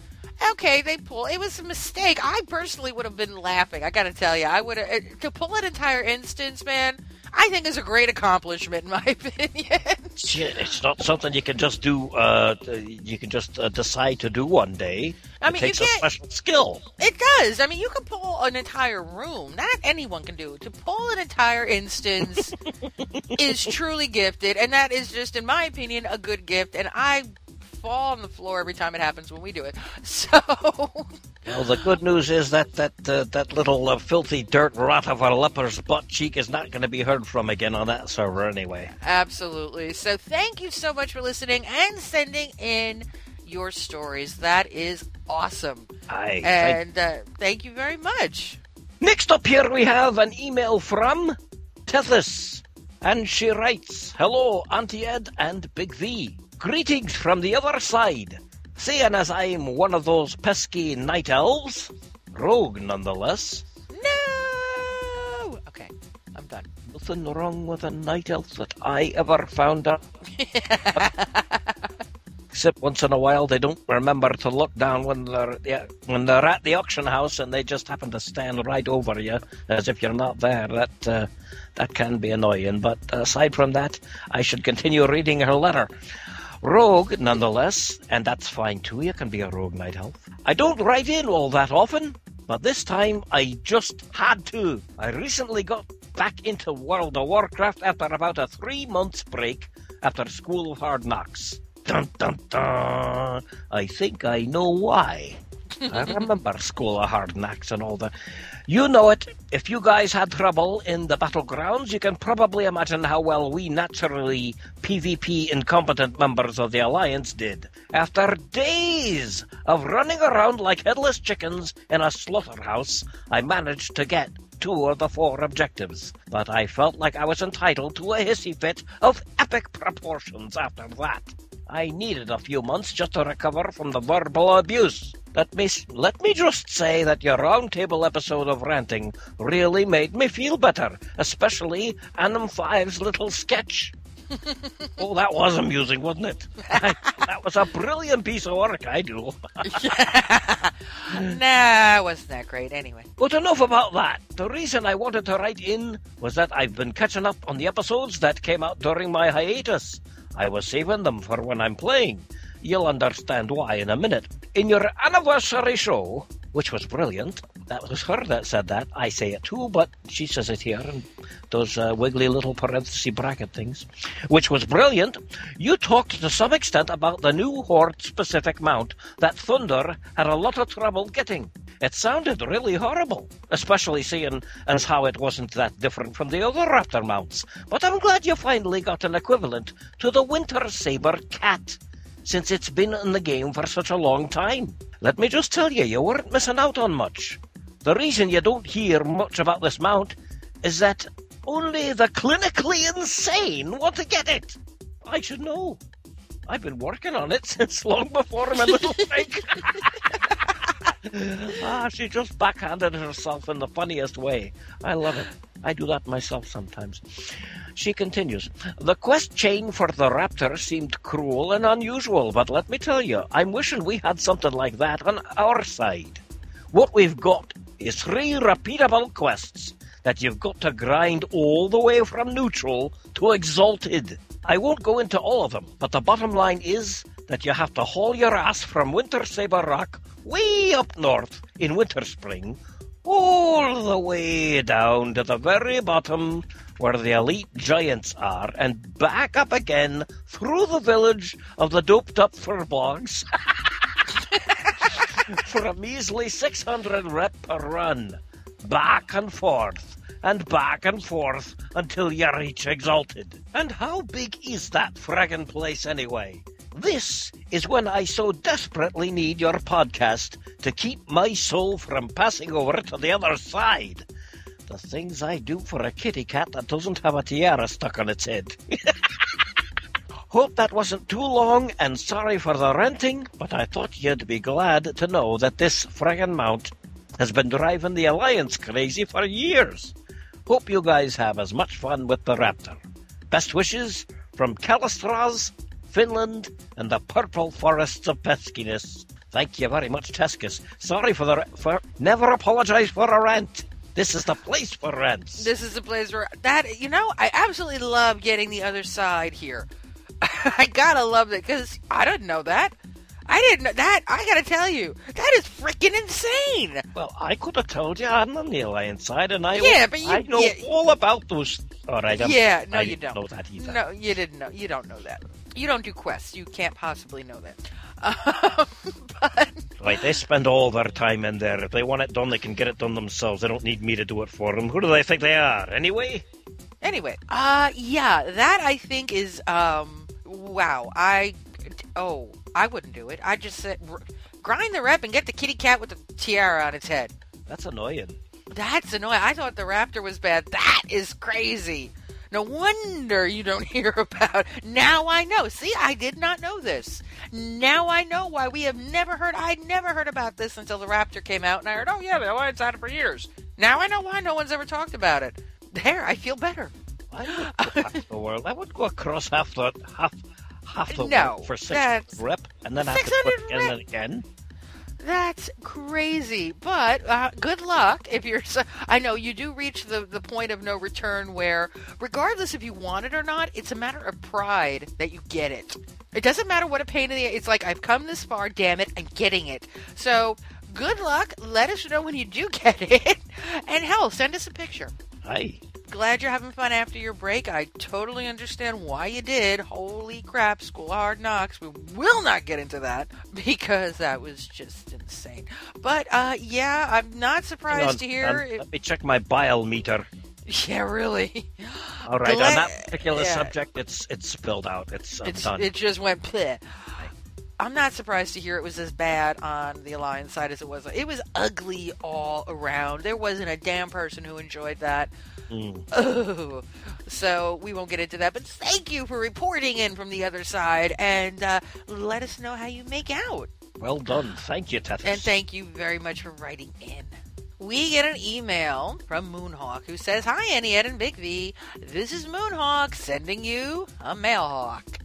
Okay, they pull. It was a mistake. I personally would have been laughing. I got to tell you, I would have to pull an entire instance, man. I think is a great accomplishment, [laughs] in my opinion. It's not something you can just do. Uh, you can just uh, decide to do one day. I it mean, you takes a special skill. It does. I mean, you can pull an entire room. Not anyone can do it. To pull an entire instance [laughs] is truly gifted, and that is just, in my opinion, a good gift. And I fall on the floor every time it happens when we do it. [laughs] So, Well, the good news is that that uh, that little uh, filthy dirt rat of a leper's butt cheek is not going to be heard from again on that server anyway. absolutely. So, thank you so much for listening and sending in your stories. That is awesome. Thank- and uh, thank you very much. Next up here we have an email from Tethys, and she writes, "Hello, Auntie Ed and Big V. Greetings from the other side. Seeing as I'm one of those pesky night elves, rogue nonetheless. No. Okay, I'm done. Nothing wrong with a night elf that I ever found out. [laughs] Except once in a while they don't remember to look down when they're yeah, when they're at the auction house and they just happen to stand right over you as if you're not there. That uh, that can be annoying. But aside from that, I should continue reading her letter. Rogue, nonetheless, and that's fine too. You can be a rogue night elf. I don't write in all that often, but this time I just had to. I recently got back into World of Warcraft after about a three months break after School of Hard Knocks. Dun dun dun! I think I know why. [laughs] I remember School of Hard Knocks and all that. You know it. If you guys had trouble in the battlegrounds, you can probably imagine how well we naturally PvP incompetent members of the Alliance did. After days of running around like headless chickens in a slaughterhouse, I managed to get two of the four objectives. But I felt like I was entitled to a hissy fit of epic proportions after that. I needed a few months just to recover from the verbal abuse. Let me let me just say that your roundtable episode of ranting really made me feel better, especially Annam 5's little sketch. [laughs] oh, that was amusing, wasn't it? [laughs] that was a brilliant piece of work, I do. [laughs] Nah, wasn't that great anyway. But enough about that. The reason I wanted to write in was that I've been catching up on the episodes that came out during my hiatus. I was saving them for when I'm playing. You'll understand why in a minute. In your anniversary show, which was brilliant. That was her that said that. I say it too, but she says it here in those uh, wiggly little parenthesis bracket things, which was brilliant. You talked to some extent about the new Horde specific mount that Thunder had a lot of trouble getting. It sounded really horrible, especially seeing as how it wasn't that different from the other Raptor mounts. But I'm glad you finally got an equivalent to the Winter Saber Cat, since it's been in the game for such a long time. Let me just tell you, you weren't missing out on much. The reason you don't hear much about this mount is that only the clinically insane want to get it. I should know. I've been working on it [laughs] since long before my little [laughs] pig. [laughs] [laughs] ah, she just backhanded herself in the funniest way. I love it. I do that myself sometimes. She continues, The quest chain for the raptor seemed cruel and unusual, but let me tell you, I'm wishing we had something like that on our side. What we've got is three repeatable quests that you've got to grind all the way from neutral to exalted. I won't go into all of them, but the bottom line is that you have to haul your ass from Winter Saber Rock way up north in Winter Spring all the way down to the very bottom where the elite giants are and back up again through the village of the doped up furbolgs [laughs] for a measly 600 rep per run. Back and forth and back and forth until you reach Exalted. And how big is that friggin' place anyway? This is when I so desperately need your podcast to keep my soul from passing over to the other side. The things I do for a kitty cat that doesn't have a tiara stuck on its head. [laughs] Hope that wasn't too long, and sorry for the ranting, but I thought you'd be glad to know that this friggin' mount has been driving the Alliance crazy for years. Hope you guys have as much fun with the Raptor. Best wishes from Kalistraz, Finland, and the purple forests of peskiness. Thank you very much, Tescus. Sorry for the for never apologize for a rant. This is the place for rants. This is the place where that you know I absolutely love getting the other side here. [laughs] I gotta love it because I didn't know that. I didn't know that. I gotta tell you, that is freaking insane. Well, I could have told you I'm on the Alliance side, and I Yeah, but you- I know yeah. all about those. All right, I'm, yeah, no, I you don't. know that either. No, you didn't know. You don't know that. You don't do quests. You can't possibly know that. [laughs] but... Right, they spend all their time in there. If they want it done, they can get it done themselves. They don't need me to do it for them. Who do they think they are, anyway? Anyway, uh, yeah, that I think is, um, wow. I, oh, I wouldn't do it. I just said, r- grind the rep and get the kitty cat with the tiara on its head. That's annoying. That's annoying. I thought the raptor was bad. That is crazy. No wonder you don't [laughs] hear about. Now I know. See, I did not know this. Now I know why we have never heard. I'd never heard about this until the Raptor came out, and I heard, oh yeah, the Alliance had it for years. Now I know why no one's ever talked about it. There, I feel better. half the world. I would go across half the half half the No, world for six rep, and then have to put it in again. That's crazy. But uh, good luck if you're. So, I know you do reach the, the point of no return where, regardless if you want it or not, it's a matter of pride that you get it. It doesn't matter what a pain in the. It's like I've come this far. Damn it, I'm getting it. So good luck. Let us know when you do [laughs] get it, and hell, send us a picture. Hi. Glad you're having fun after your break. I totally understand why you did. Holy crap, school hard knocks. We will not get into that [laughs] because that was just insane. But uh yeah, I'm not surprised on, to hear um, let me check my bile meter. Yeah, really. All right, Glad- on that particular yeah. subject, it's it's spilled out. It's, It's, done. it just went bleh. I'm not surprised to hear it was as bad on the Alliance side as it was. It was ugly all around. There wasn't a damn person who enjoyed that. Mm. Oh, so we won't get into that. But thank you for reporting in from the other side, and uh, let us know how you make out. Well done. Thank you, Tethys. And thank you very much for writing in. We get an email from Moonhawk who says, Hi, Annie, Ed, and Big V. This is Moonhawk sending you a mailhawk.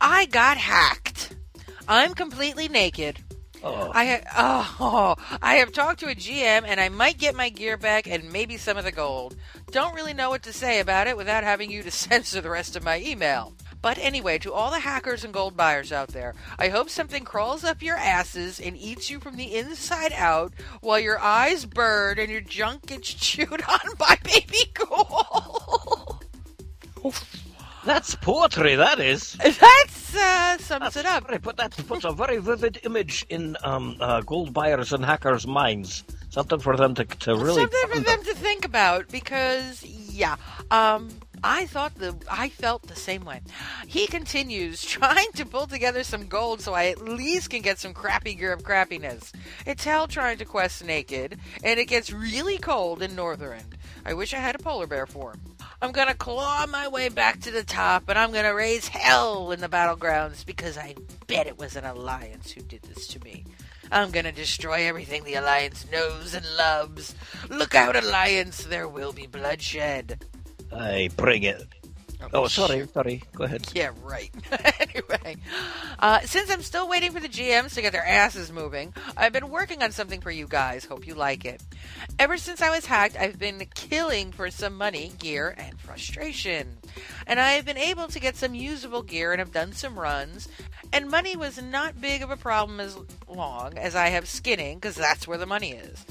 I got hacked. I'm completely naked. Oh. I ha- oh, I have talked to a GM and I might get my gear back and maybe some of the gold. Don't really know what to say about it without having you to [laughs] censor the rest of my email. But anyway, to all the hackers and gold buyers out there, I hope something crawls up your asses and eats you from the inside out while your eyes burn and your junk gets [laughs] chewed on by baby ghoul. [laughs] That's poetry, that is. [laughs] That's uh, sums it up. Very, but that puts a very vivid image in um, uh, gold buyers and hackers' minds. Something for them to, to really. Something for them to think about because, yeah, um, I thought the I felt the same way. He continues [laughs] trying to pull together some gold so I at least can get some crappy gear of crappiness. It's hell trying to quest naked, and it gets really cold in Northrend. I wish I had a polar bear form. I'm gonna claw my way back to the top, and I'm gonna raise hell in the battlegrounds because I bet it was an alliance who did this to me. I'm gonna destroy everything the Alliance knows and loves. Look out, Alliance, there will be bloodshed. I bring it. Oh, sorry, sorry. Go ahead. Yeah, right. [laughs] anyway, uh, since I'm still waiting for the GMs to get their asses moving, I've been working on something for you guys. Hope you like it. Ever since I was hacked, I've been killing for some money, gear, and frustration. And I have been able to get some usable gear and have done some runs. And money was not big of a problem as long as I have skinning, because that's where the money is.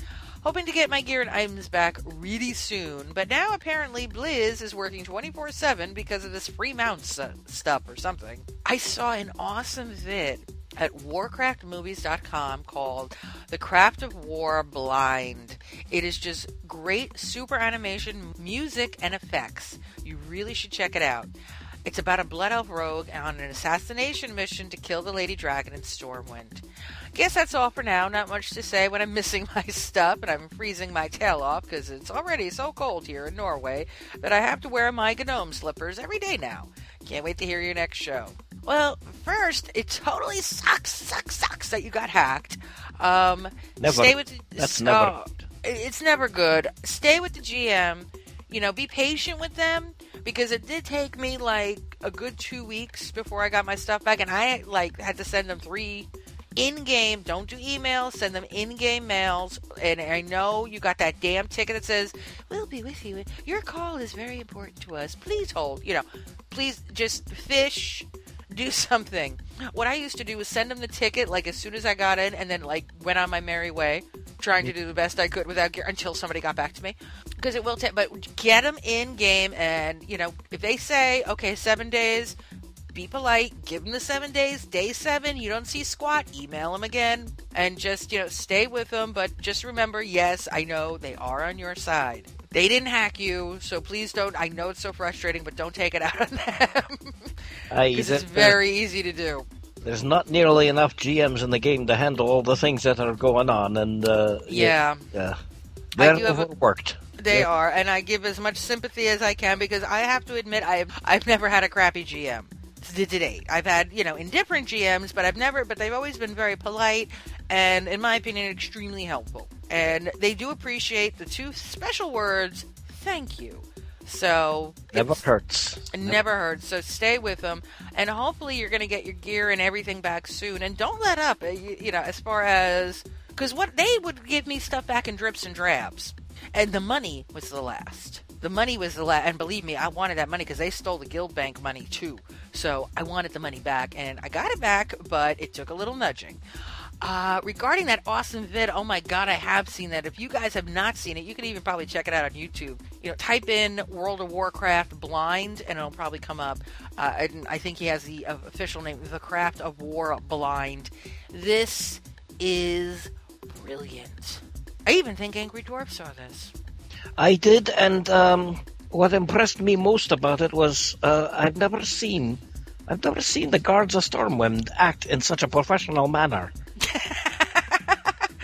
Hoping to get my gear and items back really soon, but now apparently Blizz is working 24 7 because of this free mounts uh, stuff or something. I saw an awesome vid at warcraftmovies.com called The Craft of War Blind. It is just great super animation, music, and effects. You really should check it out. It's about a Blood Elf rogue on an assassination mission to kill the Lady Dragon in Stormwind. Guess that's all for now. Not much to say when I'm [laughs] missing my stuff and I'm freezing my tail off because it's already so cold here in Norway that I have to wear my gnome slippers every day now. Can't wait to hear your next show. Well, first, it totally sucks, sucks, sucks that you got hacked. Um, Never. Stay with the, That's oh, never It's never good. Stay with the GM. You know, be patient with them because it did take me like a good two weeks before I got my stuff back, and I like had to send them three in-game. Don't do emails. Send them in-game mails. And I know you got that damn ticket that says we'll be with you. Your call is very important to us. Please hold. You know, please just fish. Do something. What I used to do was send them the ticket like as soon as I got in, and then like went on my merry way, trying to do the best I could without gear until somebody got back to me. Because it will take, but get them in game, and you know if they say okay seven days, be polite, give them the seven days. Day seven, you don't see squat, email them again, and just you know stay with them. But just remember, yes, I know they are on your side. They didn't hack you, so please don't. I know it's so frustrating, but don't take it out on them [laughs] I, because it's very easy to do. There's not nearly enough GMs in the game to handle all the things that are going on, and uh, Yeah. yeah, they're have overworked. They Yeah. are, and I give as much sympathy as I can because I have to admit I've I've never had a crappy GM to date. I've had you know indifferent GMs, but I've never, but they've always been very polite and, in my opinion, extremely helpful. And they do appreciate the two special words, "thank you." So Never hurts. never hurts. So stay with them, and hopefully you're going to get your gear and everything back soon. And don't let up. uh, You, you know, as far as because what they would give me stuff back in drips and drabs, and the money was the last. The money was the last, and believe me, I wanted that money because they stole the guild bank money too. So I wanted the money back, and I got it back, but it took a little nudging. Uh, regarding that awesome vid, oh my god, I have seen that. If you guys have not seen it, you can even probably check it out on YouTube. You know, type in World of Warcraft blind, and it'll probably come up. Uh, I think he has the official name, The Craft of War Blind. This is brilliant. I even think Angry Dwarf saw this. I did, and um, what impressed me most about it was uh, I've never seen, I've never seen the guards of Stormwind act in such a professional manner.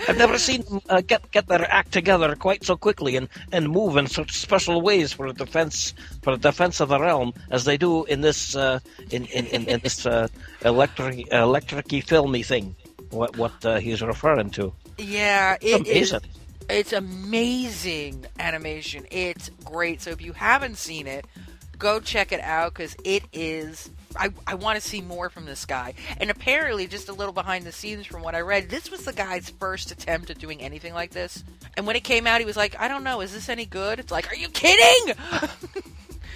I've never seen them uh, get get their act together quite so quickly and, and move in such special ways for the defense for the defense of the realm as they do in this uh, in, in, in, in this uh, electric electricy filmy thing. What what uh, he's referring to? Yeah, it is. Amazing. It's amazing animation. It's great. So if you haven't seen it, go check it out because it is. I, I want to see more from this guy. And apparently, just a little behind the scenes from what I read, this was the guy's first attempt at doing anything like this. And when it came out, he was like, I don't know, is this any good? It's like, are you kidding?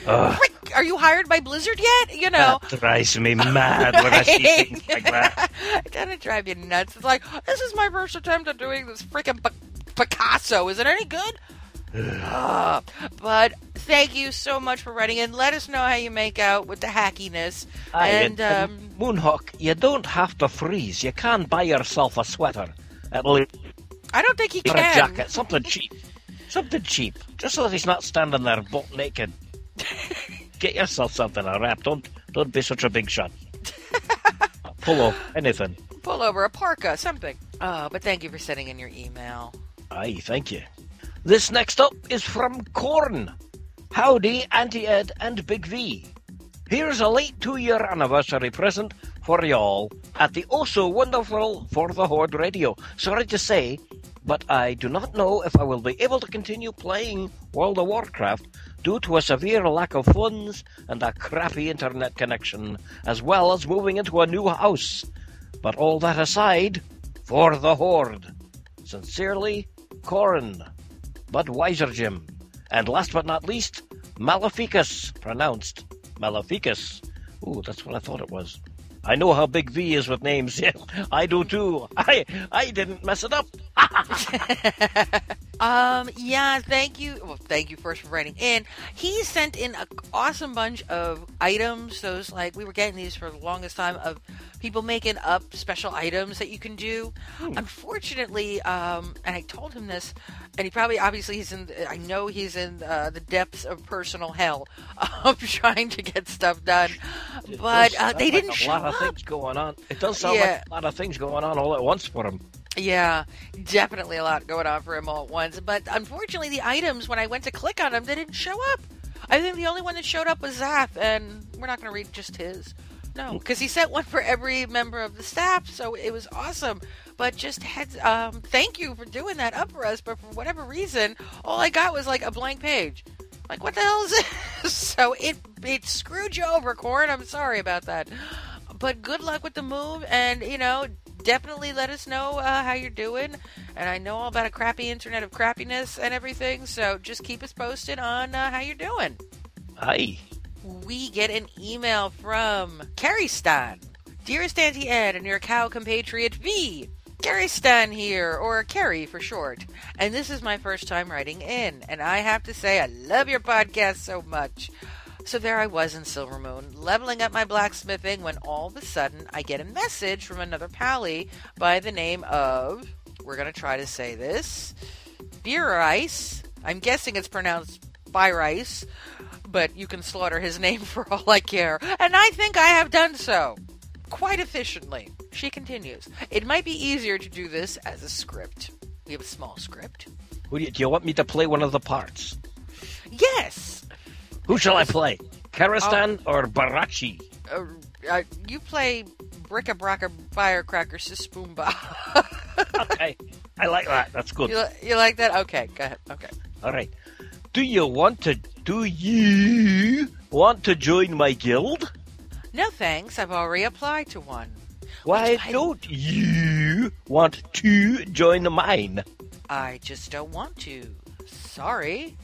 Frick, are you hired by Blizzard yet? You know. That drives me mad when I see [laughs] things like that. [laughs] it kind of drive you nuts. It's like, this is my first attempt at doing this freaking Picasso. Is it any good? But thank you so much for writing in. Let us know how you make out with the hackiness. Aye, and, and, um, Moonhawk, you don't have to freeze. You can buy yourself a sweater. At least I don't think he or a can. jacket, something cheap. Something cheap. Just so that he's not standing there butt naked. [laughs] Get yourself something to wrap. Don't don't be such a big shot. [laughs] Pull over, anything. Pull over a parka, something. Uh, but thank you for sending in your email. Aye, thank you. This next up is from Corn. Howdy, Auntie Ed and Big V. Here's a late two year anniversary present for y'all at the oh so wonderful For the Horde radio. Sorry to say, but I do not know if I will be able to continue playing World of Warcraft due to a severe lack of funds and a crappy internet connection, as well as moving into a new house. But all that aside, for the Horde. Sincerely, Corin. Budweiser Jim. And last but not least, Maleficus, pronounced Maleficus. Ooh, that's what I thought it was. I know how big V is with names. [laughs] Yeah, I do too. I I didn't mess it up. [laughs] Um, yeah, thank you. Well, thank you first for writing in. He sent in an awesome bunch of items. Those, like, we were getting these for the longest time of people making up special items that you can do. Unfortunately, um, and I told him this, and he probably, obviously, he's in, I know he's in uh, the depths of personal hell [laughs] of trying to get stuff done. It But uh, they like didn't a show lot of up. things going on. It does sound Yeah. like a lot of things going on all at once for him. Yeah, definitely a lot going on for him all at once. But unfortunately, the items, when I went to click on them, they didn't show up. I think the only one that showed up was Zap, and we're not going to read just his. No, because he sent one for every member of the staff, so it was awesome. But just heads, um, thank you for doing that up for us. But for whatever reason, all I got was like a blank page. Like, what the hell is [laughs] this? so it it screwed you over, Corin. I'm sorry about that. But good luck with the move, and you know, definitely let us know uh, how you're doing. And I know all about a crappy internet of crappiness and everything, so just keep us posted on uh, how you're doing. Hi. We get an email from Carrie Stein. Dearest Auntie Ed and your cow compatriot V. Carrie Stan here, or Carrie for short. And this is my first time writing in, and I have to say I love your podcast so much. So there I was in Silvermoon, leveling up my blacksmithing when all of a sudden I get a message from another pally by the name of, we're going to try to say this, Beer Ice. I'm guessing it's pronounced Byrice, but you can slaughter his [laughs] name for all I care. And I think I have done so. Quite efficiently. She continues, It might be easier to do this as a script. We have a small script. Who do you, do you want me to play one of the parts? Yes! Who shall I play? Karistan Oh. or Barachi? Uh, uh, you play Bricka Bracka Firecracker Sispoomba. [laughs] okay, I like that. That's good. You, li- you like that? Okay, go ahead. Okay. All right. Do you want to? Do you want to join my guild? No thanks, I've already applied to one. Why don't you want to join mine? I just don't want to. Sorry.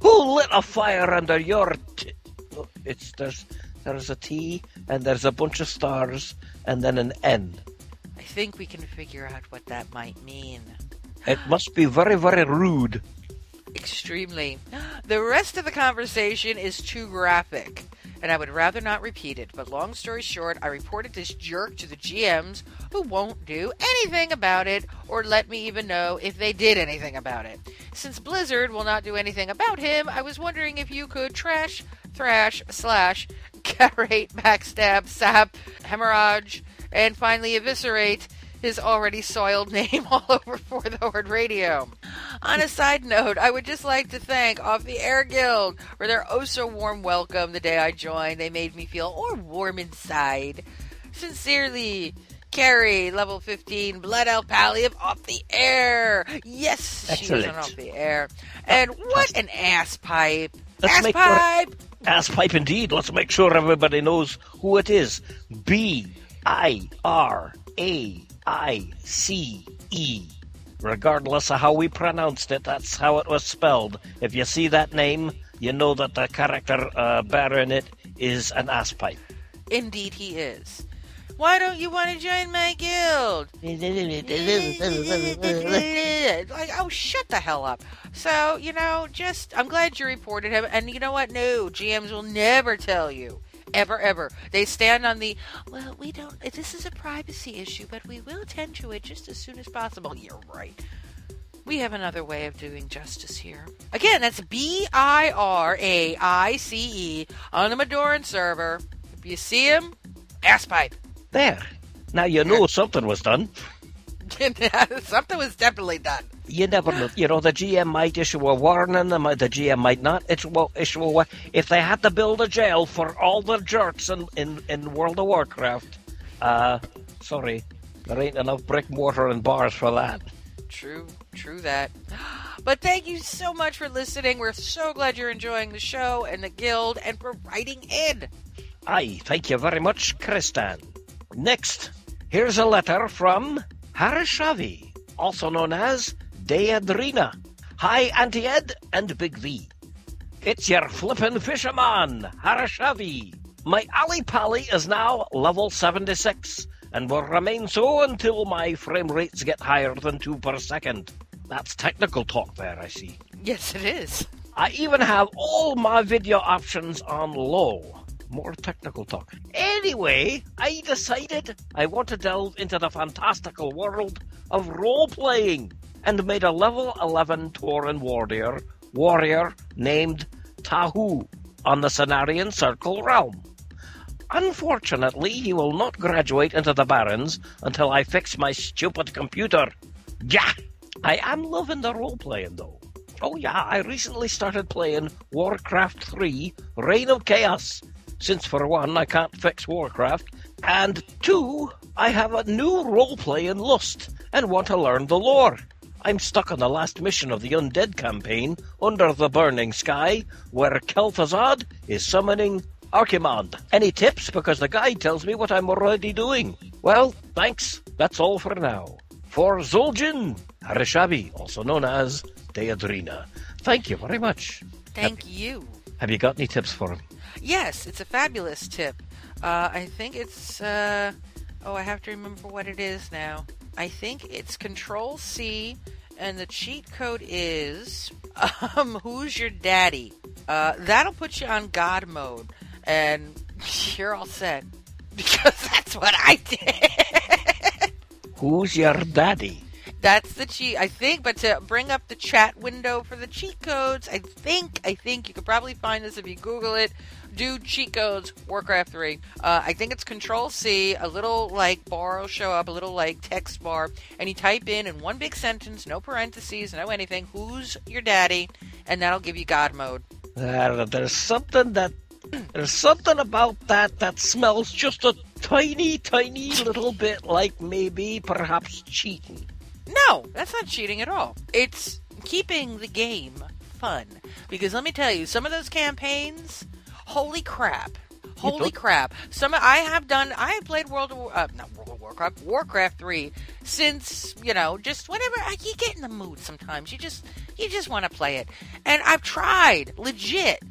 Who lit a fire under your? T- oh, it's there's there's a T and there's a bunch of stars and then an N. I think we can figure out what that might mean. It must be very very rude. Extremely. [gasps] The rest of the conversation is too graphic, and I would rather not repeat it. But long story short, I reported this jerk to the GMs who won't do anything about it or let me even know if they did anything about it. Since Blizzard will not do anything about him, I was wondering if you could trash, thrash, slash, [laughs] carate, backstab, sap, hemorrhage, and finally eviscerate his already soiled [laughs] name all over For the Horde Radio. On a side note, I would just like to thank Off the Air Guild for their oh so warm welcome the day I joined. They made me feel all warm inside. Sincerely, Carrie, level 15, Blood Elf Pally of Off the Air. Yes, she is on Excellent. Off the Air. And what an ass pipe. Ass pipe! Ass pipe indeed. Let's make sure everybody knows who it is. B I R A I C E. Regardless of how we pronounced it, that's how it was spelled. If you see that name, you know that the character uh, bearing it is an ass pipe. Indeed, he is. Why don't you want to join my guild? [laughs] like, oh, shut the hell up. So, you know, just, I'm glad you reported him. And you know what? No, GMs will never tell you. Ever, ever. They stand on the, well, we don't, this is a privacy issue, but we will attend to it just as soon as possible. You're right. We have another way of doing justice here. Again, that's B I R A I C E on the Madoran server. If you see him, ass pipe. There. Now you know something was done. [laughs] Something was definitely done. You never know. You know, the GM might issue a warning, the the GM might not issue a, issue a wa- If they had to build a jail for all the jerks in, in, in World of Warcraft, uh, sorry, there ain't enough brick, mortar, and bars for that. True, true that. [gasps] But thank you so much for listening. We're so glad you're enjoying the show and the guild and for writing in. Aye, thank you very much, Kristan. Next, here's a letter from Harishavi, also known as Deadrina. Hi, Auntie Ed and Big V. It's your flippin' fisherman, Harishavi. My Ali Pally is now level 76 and will remain so until my frame rates get higher than 2 per second. That's technical talk there, I see. Yes, it is. I even have all my video options on low. More technical talk. Anyway, I decided I want to delve into the fantastical world of role playing and made a level 11 Tauren warrior, warrior named Tahu on the Cenarian Circle realm. Unfortunately, he will not graduate into the Barrens until I fix my stupid computer. Yeah! I am loving the role playing though. Oh yeah, I recently started playing Warcraft 3 Reign of Chaos. Since for one, I can't fix Warcraft, and two, I have a new roleplay in lust and want to learn the lore. I'm stuck on the last mission of the Undead campaign under the burning sky, where Kel'Thuzad is summoning Archimonde. Any tips? Because the guide tells me what I'm already doing. Well, thanks. That's all for now. For Zul'jin Harishabi, also known as Deadrina. Thank you very much. Thank you. Have you got any tips for him? Yes, it's a fabulous tip. Uh, I think it's. Uh, oh, I have to remember what it is now. I think it's Control C, and the cheat code is um, [laughs] Who's Your Daddy? Uh, that'll put you on God mode, and [laughs] you're all set. [laughs] Because that's what I did. Who's your daddy? That's the cheat, I think. But to bring up the chat window for the cheat codes, I think, I think you could probably find this if you Google it. Do cheat codes Warcraft 3. Uh, I think it's Control C, a little like bar will show up, a little like text bar, and you type in in one big sentence, no parentheses, no anything, who's your daddy, and that'll give you God mode. Uh, there's something that [clears throat] there's something about that that smells just a tiny, tiny little bit like maybe perhaps cheating. No, that's not cheating at all. It's keeping the game fun. Because let me tell you, some of those campaigns, holy crap. Holy crap. Some I have done I have played World of War, uh, not World of Warcraft, Warcraft 3 since, you know, just whenever I, you get in the mood sometimes. You just you just want to play it. And I've tried, legit.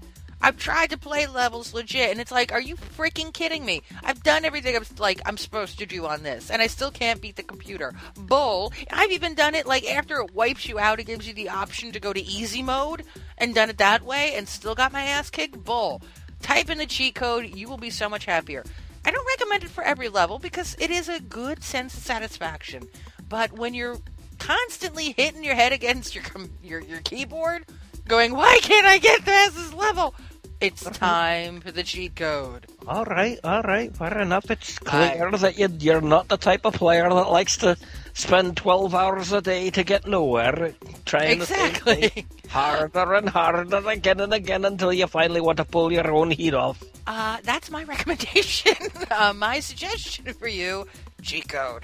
I've tried to play levels legit, and it's like, are you freaking kidding me? I've done everything I'm like I'm supposed to do on this, and I still can't beat the computer. Bull. I've even done it like after it wipes you out, it gives you the option to go to easy mode, and done it that way, and still got my ass kicked. Bull. Type in the cheat code, you will be so much happier. I don't recommend it for every level because it is a good sense of satisfaction, but when you're constantly hitting your head against your com- your your keyboard, going, "Why can't I get past this level?" It's time for the cheat code. All right, all right, fair enough. It's clear that you, you're not the type of player that likes to spend 12 hours a day to get nowhere, trying to Exactly. think harder and harder again and again until you finally want to pull your own heat off. Uh, that's my [laughs] recommendation. uh, my suggestion for you: cheat code.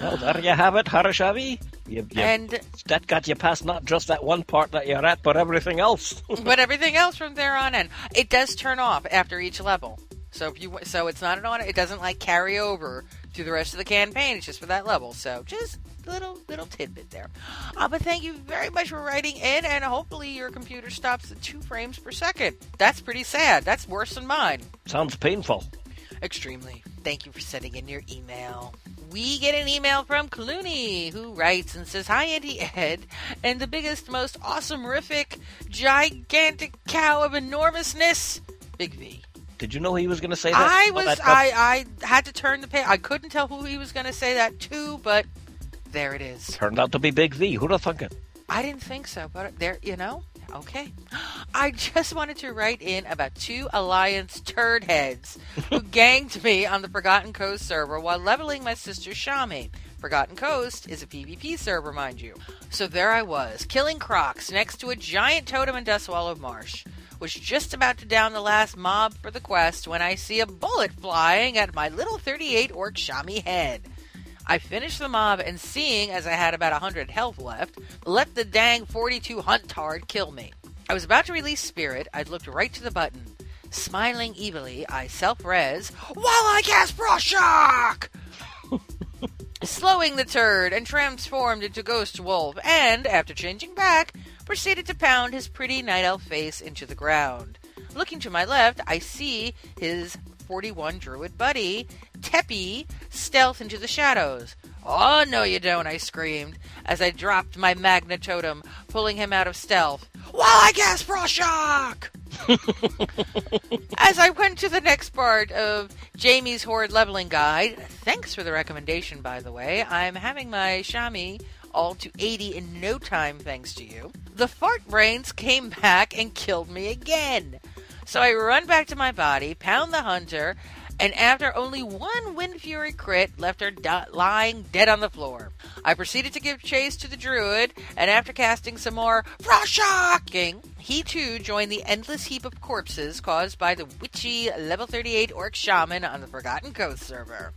Well, there you have it, Harishavi. You, you, And- that got you past not just that one part that you're at, but everything else. [laughs] but everything else from there on in, it does turn off after each level. So if you so it's not an on it doesn't like carry over to the rest of the campaign. It's just for that level. So just little little tidbit there. Uh, but thank you very much for writing in, and hopefully your computer stops at two frames per second. That's pretty sad. That's worse than mine. Sounds painful. Extremely. Thank you for sending in your email. We get an email from Clooney, who writes and says, Hi, Auntie Ed, and the biggest, most awesome, rific, gigantic cow of enormousness, Big V. Did you know he was going to say that? I was, that? I, I had to turn the page. I couldn't tell who he was going to say that to, but there it is. Turned out to be Big V. Who'd have thunk it? I didn't think so, but there, you know, okay. [gasps] I just wanted to write in about two Alliance turd heads who [laughs] ganged me on the Forgotten Coast server while leveling my sister Shami. Forgotten Coast is a PvP server, mind you. So there I was, killing crocs next to a giant totem in Dustwallow Marsh. Was just about to down the last mob for the quest when I see a bullet flying at my little 38 orc Shami head. I finished the mob and seeing as I had about 100 health left, let the dang 42 Huntard kill me. I was about to release Spirit, I'd looked right to the button. Smiling evilly, I self-res while I cast Frost Shock! [laughs] Slowing the turd and transformed into Ghost Wolf, and, after changing back, proceeded to pound his pretty night elf face into the ground. Looking to my left, I see his 41 druid buddy, Teppy, stealth into the shadows. Oh, no, you don't, I screamed as I dropped my Magma Totem, pulling him out of stealth. While I cast Frost Shock! [laughs] As I went to the next part of Joana's Horde Leveling Guide, thanks for the recommendation, by the way. I'm having my Shami all to 80 in no time, thanks to you. The fart brains came back and killed me again. So I run back to my body, pound the hunter, and after only one Windfury crit, left her di- lying dead on the floor. I proceeded to give chase to the druid, and after casting some more Frost Shocking, he too joined the endless heap of corpses caused by the witchy level 38 orc shaman on the Forgotten Coast server.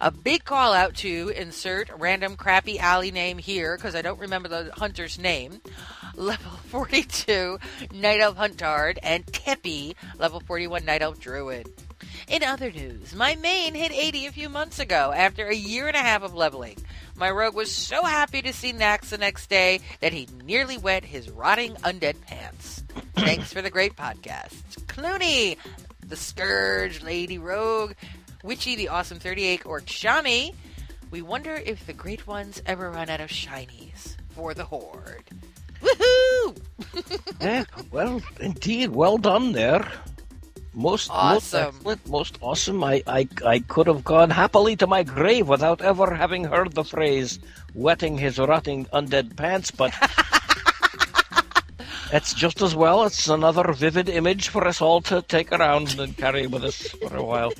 A big call out to insert random crappy alley name here because I don't remember the hunter's name. Level [laughs] 42 Night Elf Huntard and Tippy, level 41 Night Elf Druid. In other news, my main hit 80 a few months ago after a year and a half of leveling. My rogue was so happy to see Naxx the next day that he nearly wet his rotting undead pants. [clears throat] Thanks for the great podcast. Clooney, the Scourge, Lady Rogue, Witchy, the awesome 38 or Shami. We wonder if the great ones ever run out of shinies for the Horde. Woohoo! [laughs] yeah, well, indeed, well done there. Most, most Awesome. excellent, most awesome. I, I, I could have gone happily to my grave without ever having heard the phrase "wetting his rotting undead pants," but [laughs] it's just as well. It's another vivid image for us all to take around and carry with us for a while.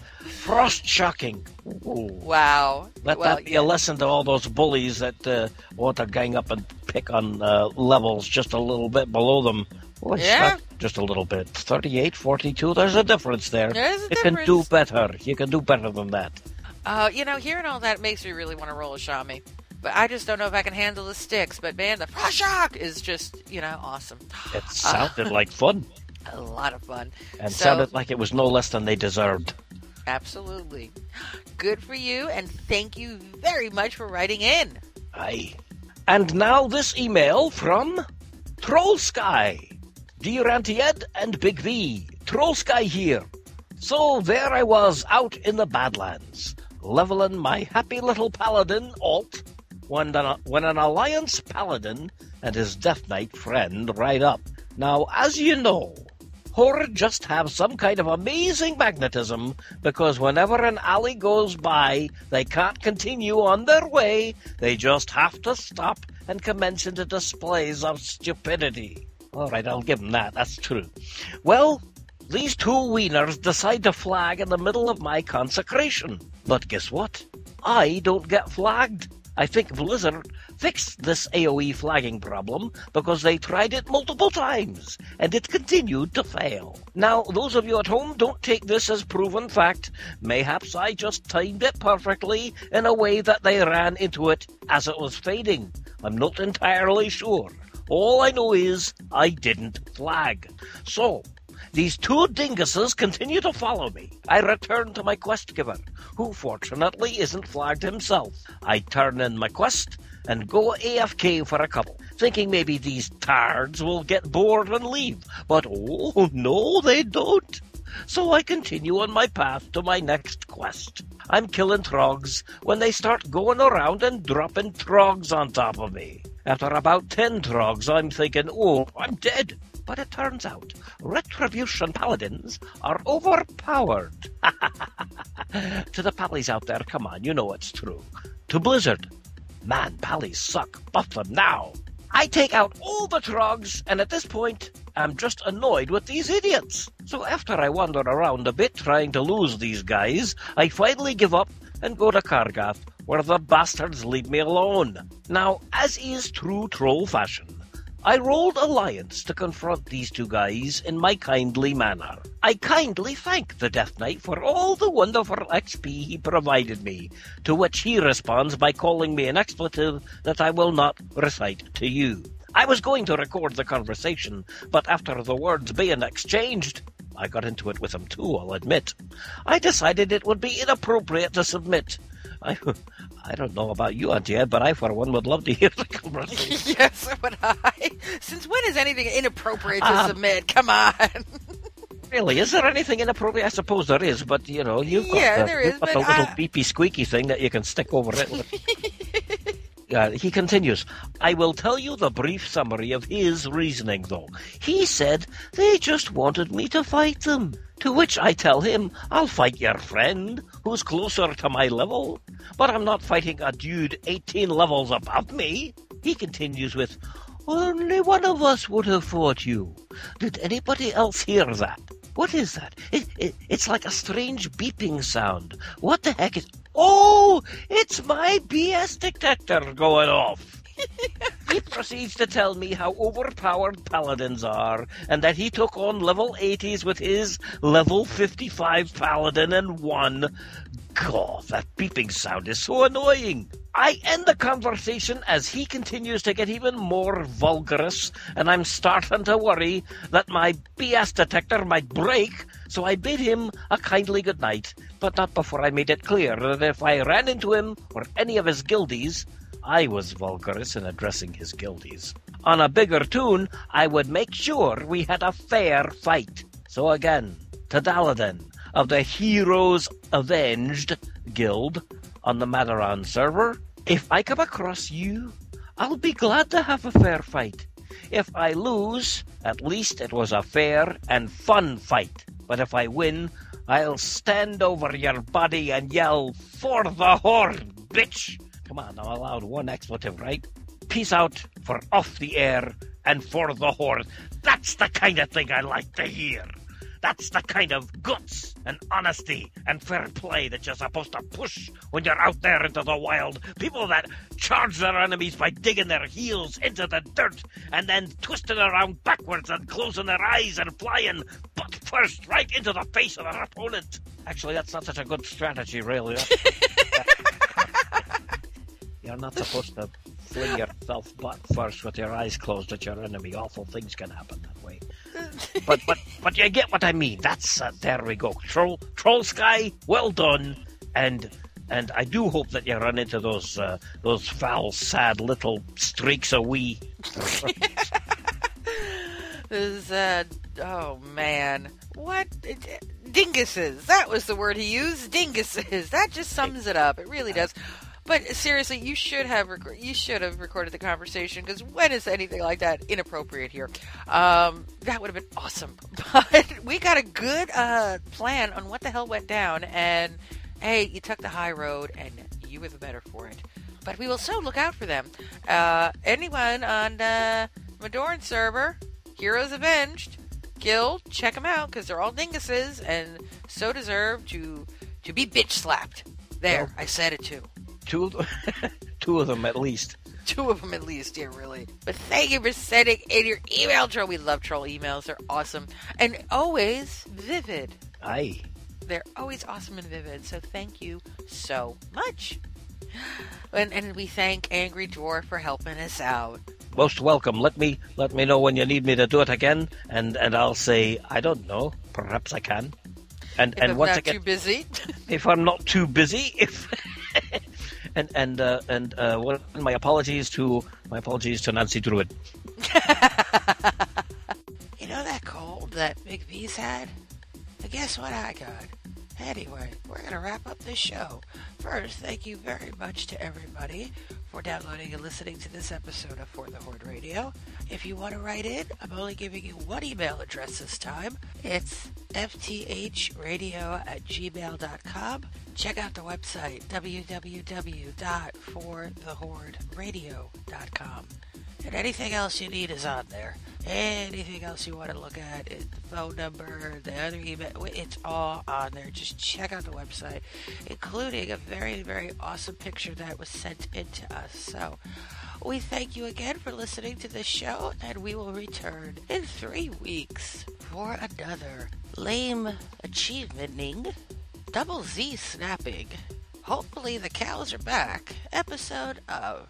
Frost shocking. Ooh. Wow. Let well, that be a lesson to all those bullies that uh, want to gang up and pick on uh, levels just a little bit below them. Well, Yeah. just a little bit. 38, 42, there's a difference there. There's a you can do better. You can do better than that. Uh, you know, hearing all that makes me really want to roll a Shami. But I just don't know if I can handle the sticks. But man, the Frost Shock is just, you know, awesome. It [sighs] sounded like fun A lot of fun. and So- sounded like it was no less than they deserved. Absolutely. Good for you, and thank you very much for writing in. Aye. And now this email from Troll Sky. Ed and Big V, Troll Sky here. So there I was out in the Badlands, leveling my happy little paladin alt, when an, when an Alliance paladin and his Death Knight friend ride up. Now, as you know, Horde just have some kind of amazing magnetism because whenever an alley goes by, they can't continue on their way. They just have to stop and commence into displays of stupidity. All right, I'll give them that. That's true. Well, these two wieners decide to flag in the middle of my consecration. But guess what? I don't get flagged. I think Blizzard fixed this AoE flagging problem because they tried it multiple times and it continued to fail. Now, those of you at home don't take this as proven fact. Mayhaps I just timed it perfectly in a way that they ran into it as it was fading. I'm not entirely sure. All I know is I didn't flag. So, these two dinguses continue to follow me. I return to my quest giver, who fortunately isn't flagged himself. I turn in my quest and go AFK for a couple, thinking maybe these tards will get bored and leave. But oh no, they don't. So I continue on my path to my next quest. I'm killing trogs when they start going around and dropping trogs on top of me. After about ten trogs, I'm thinking, oh, I'm dead. But it turns out Retribution Paladins are overpowered. [laughs] to the Pallies out there, come on, you know it's true. To Blizzard, man, Pallies suck. Buff them now. I take out all the trogs, and at this point, I'm just annoyed with these idiots. So after I wander around a bit trying to lose these guys, I finally give up and go to Kargath, where the bastards leave me alone. Now, as is true troll fashion, I rolled Alliance to confront these two guys in my kindly manner. I kindly thank the Death Knight for all the wonderful XP he provided me, to which he responds by calling me an expletive that I will not recite to you. I was going to record the conversation, but after the words being exchanged, I got into it with him too, I'll admit. I decided it would be inappropriate to submit. I, I don't know about you, Auntie Ed, but I, for one, would love to hear the [laughs] conversation. yes, so would I. Since when is anything inappropriate to Um, submit? Come on. Really, is there anything inappropriate? I suppose there is, but you know, you've got Yeah, the, there you've got the little I- beepy squeaky thing that you can stick over it. [laughs] Uh, he continues, I will tell you the brief summary of his reasoning, though. He said they just wanted me to fight them. To which I tell him, I'll fight your friend, who's closer to my level. But I'm not fighting a dude 18 levels above me. He continues with, Only one of us would have fought you. Did anybody else hear that? What is that? It, it, it's like a strange beeping sound. What the heck is. Oh, it's my BS detector going off. [laughs] he proceeds to tell me how overpowered paladins are, and that he took on level 80s with his level 55 paladin and won. God, that beeping sound is so annoying. I end the conversation as he continues to get even more vulgarous, and I'm starting to worry that my BS detector might break, so I bid him a kindly good night, but not before I made it clear that if I ran into him or any of his guildies, I was vulgarous in addressing his guildies. On a bigger tune, I would make sure we had a fair fight. So again, to Daladin of the Heroes Avenged Guild on the Madoran server, if I come across you, I'll be glad to have a fair fight. If I lose, at least it was a fair and fun fight. But if I win, I'll stand over your body and yell, For the Horde, bitch! Come on, I'm allowed one expletive, right? Peace out for off the air and for the Horde. That's the kind of thing I like to hear. That's the kind of guts and honesty and fair play that you're supposed to push when you're out there into the wild. People that charge their enemies by digging their heels into the dirt and then twisting around backwards and closing their eyes and flying butt first right into the face of their opponent. Actually, that's not such a good strategy, really. [laughs] [laughs] You're not supposed to fling yourself butt first with your eyes closed at your enemy. Awful things can happen that way. [laughs] But but but you get what I mean. That's uh, there we go. Troll Troll Sky, well done. And and I do hope that you run into those uh, those foul, sad little streaks of wee. [laughs] Is, uh, oh man. What? Dinguses. That was the word he used. Dinguses. That just sums it up. It really does. But seriously, you should have rec- you should have recorded the conversation because when is anything like that inappropriate here? Um, that would have been awesome. [laughs] But we got a good uh, plan on what the hell went down, and hey, you took the high road, and you were the better for it. But we will so look out for them. Uh, anyone on uh, Madoran server, Heroes Avenged, Guild, check them out because they're all dinguses and so deserve to to be bitch slapped. There, I said it too. Two of them, [laughs] two of them at least. Two of them at least, yeah, really. But thank you for sending in your email troll. We love troll emails; they're awesome and always vivid. Aye. They're always awesome and vivid. So thank you so much. And, and we thank Angry Dwarf for helping us out. most welcome. Let me let me know when you need me to do it again, and and I'll say I don't know. Perhaps I can. And If and I'm once not get too busy. [laughs] if I'm not too busy, if and and uh, and uh, my apologies to my apologies to Nancy Druid. [laughs] You know that cold that Big V's had? Well, guess what I got? Anyway, we're going to wrap up this show. First, thank you very much to everybody for downloading and listening to this episode of For the Horde Radio. If you want to write in, I'm only giving you one email address this time. It's fthradio at gmail.com. Check out the website, www.forthehorderadio.com. And anything else you need is on there. Anything else you want to look at, the phone number, the other email, it's all on there. Just check out the website, including a very, very awesome picture that was sent in to us. So, we thank you again for listening to this show, and we will return in three weeks for another lame achievementing, double Z snapping. Hopefully, the cows are back. Episode of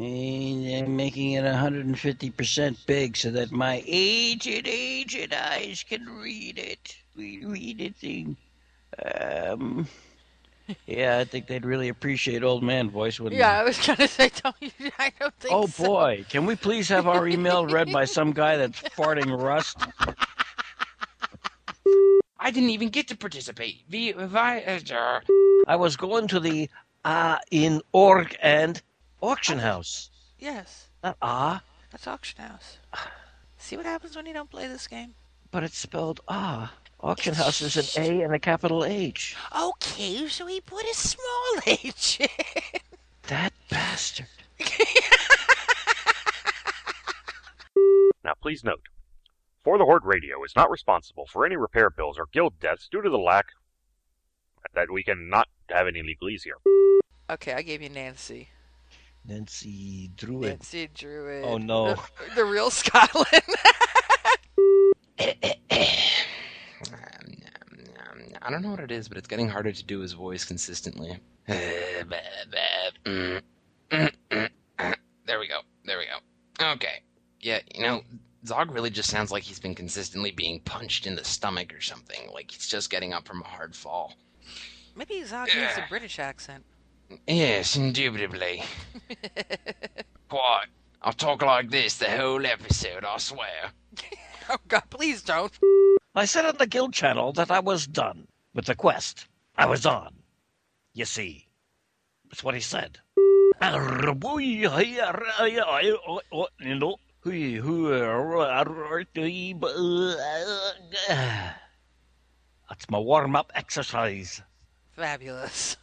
I'm making it 150% big so that my aged, aged eyes can read it. Read, read it thing. Um, yeah, I think they'd really appreciate old man voice, wouldn't Yeah, they? I was gonna say, don't you? [laughs] I don't think Oh so. boy, can we please have our email read by some guy that's [laughs] farting rust? [laughs] I didn't even get to participate. V, if I, uh, I was going to the uh in org and auction house. Yes, Not ah, that's auction house. See what happens when you don't play this game? but it's spelled ah. Auction house is an A and a capital H. Okay, so he put a small [laughs] H in. That bastard. [laughs] Now, please note, For the Horde Radio is not responsible for any repair bills or guild deaths due to the lack that we can not have any legalese here. Okay, I gave you Nancy. Nancy Druid. Nancy Druid. Oh, no. The, the real Scotland. [laughs] I don't know what it is, but it's getting harder to do his voice consistently. there we go. There we go. Okay. Yeah, you know, Zog really just sounds like he's been consistently being punched in the stomach or something. Like he's just getting up from a hard fall. Maybe Zog needs a British accent. Yes, indubitably. [laughs] Quite. I'll talk like this the whole episode, I swear. [laughs] Oh God, please don't. I said on the guild channel that I was done with the quest. I was on. You see. That's what he said. That's my warm up exercise. Fabulous.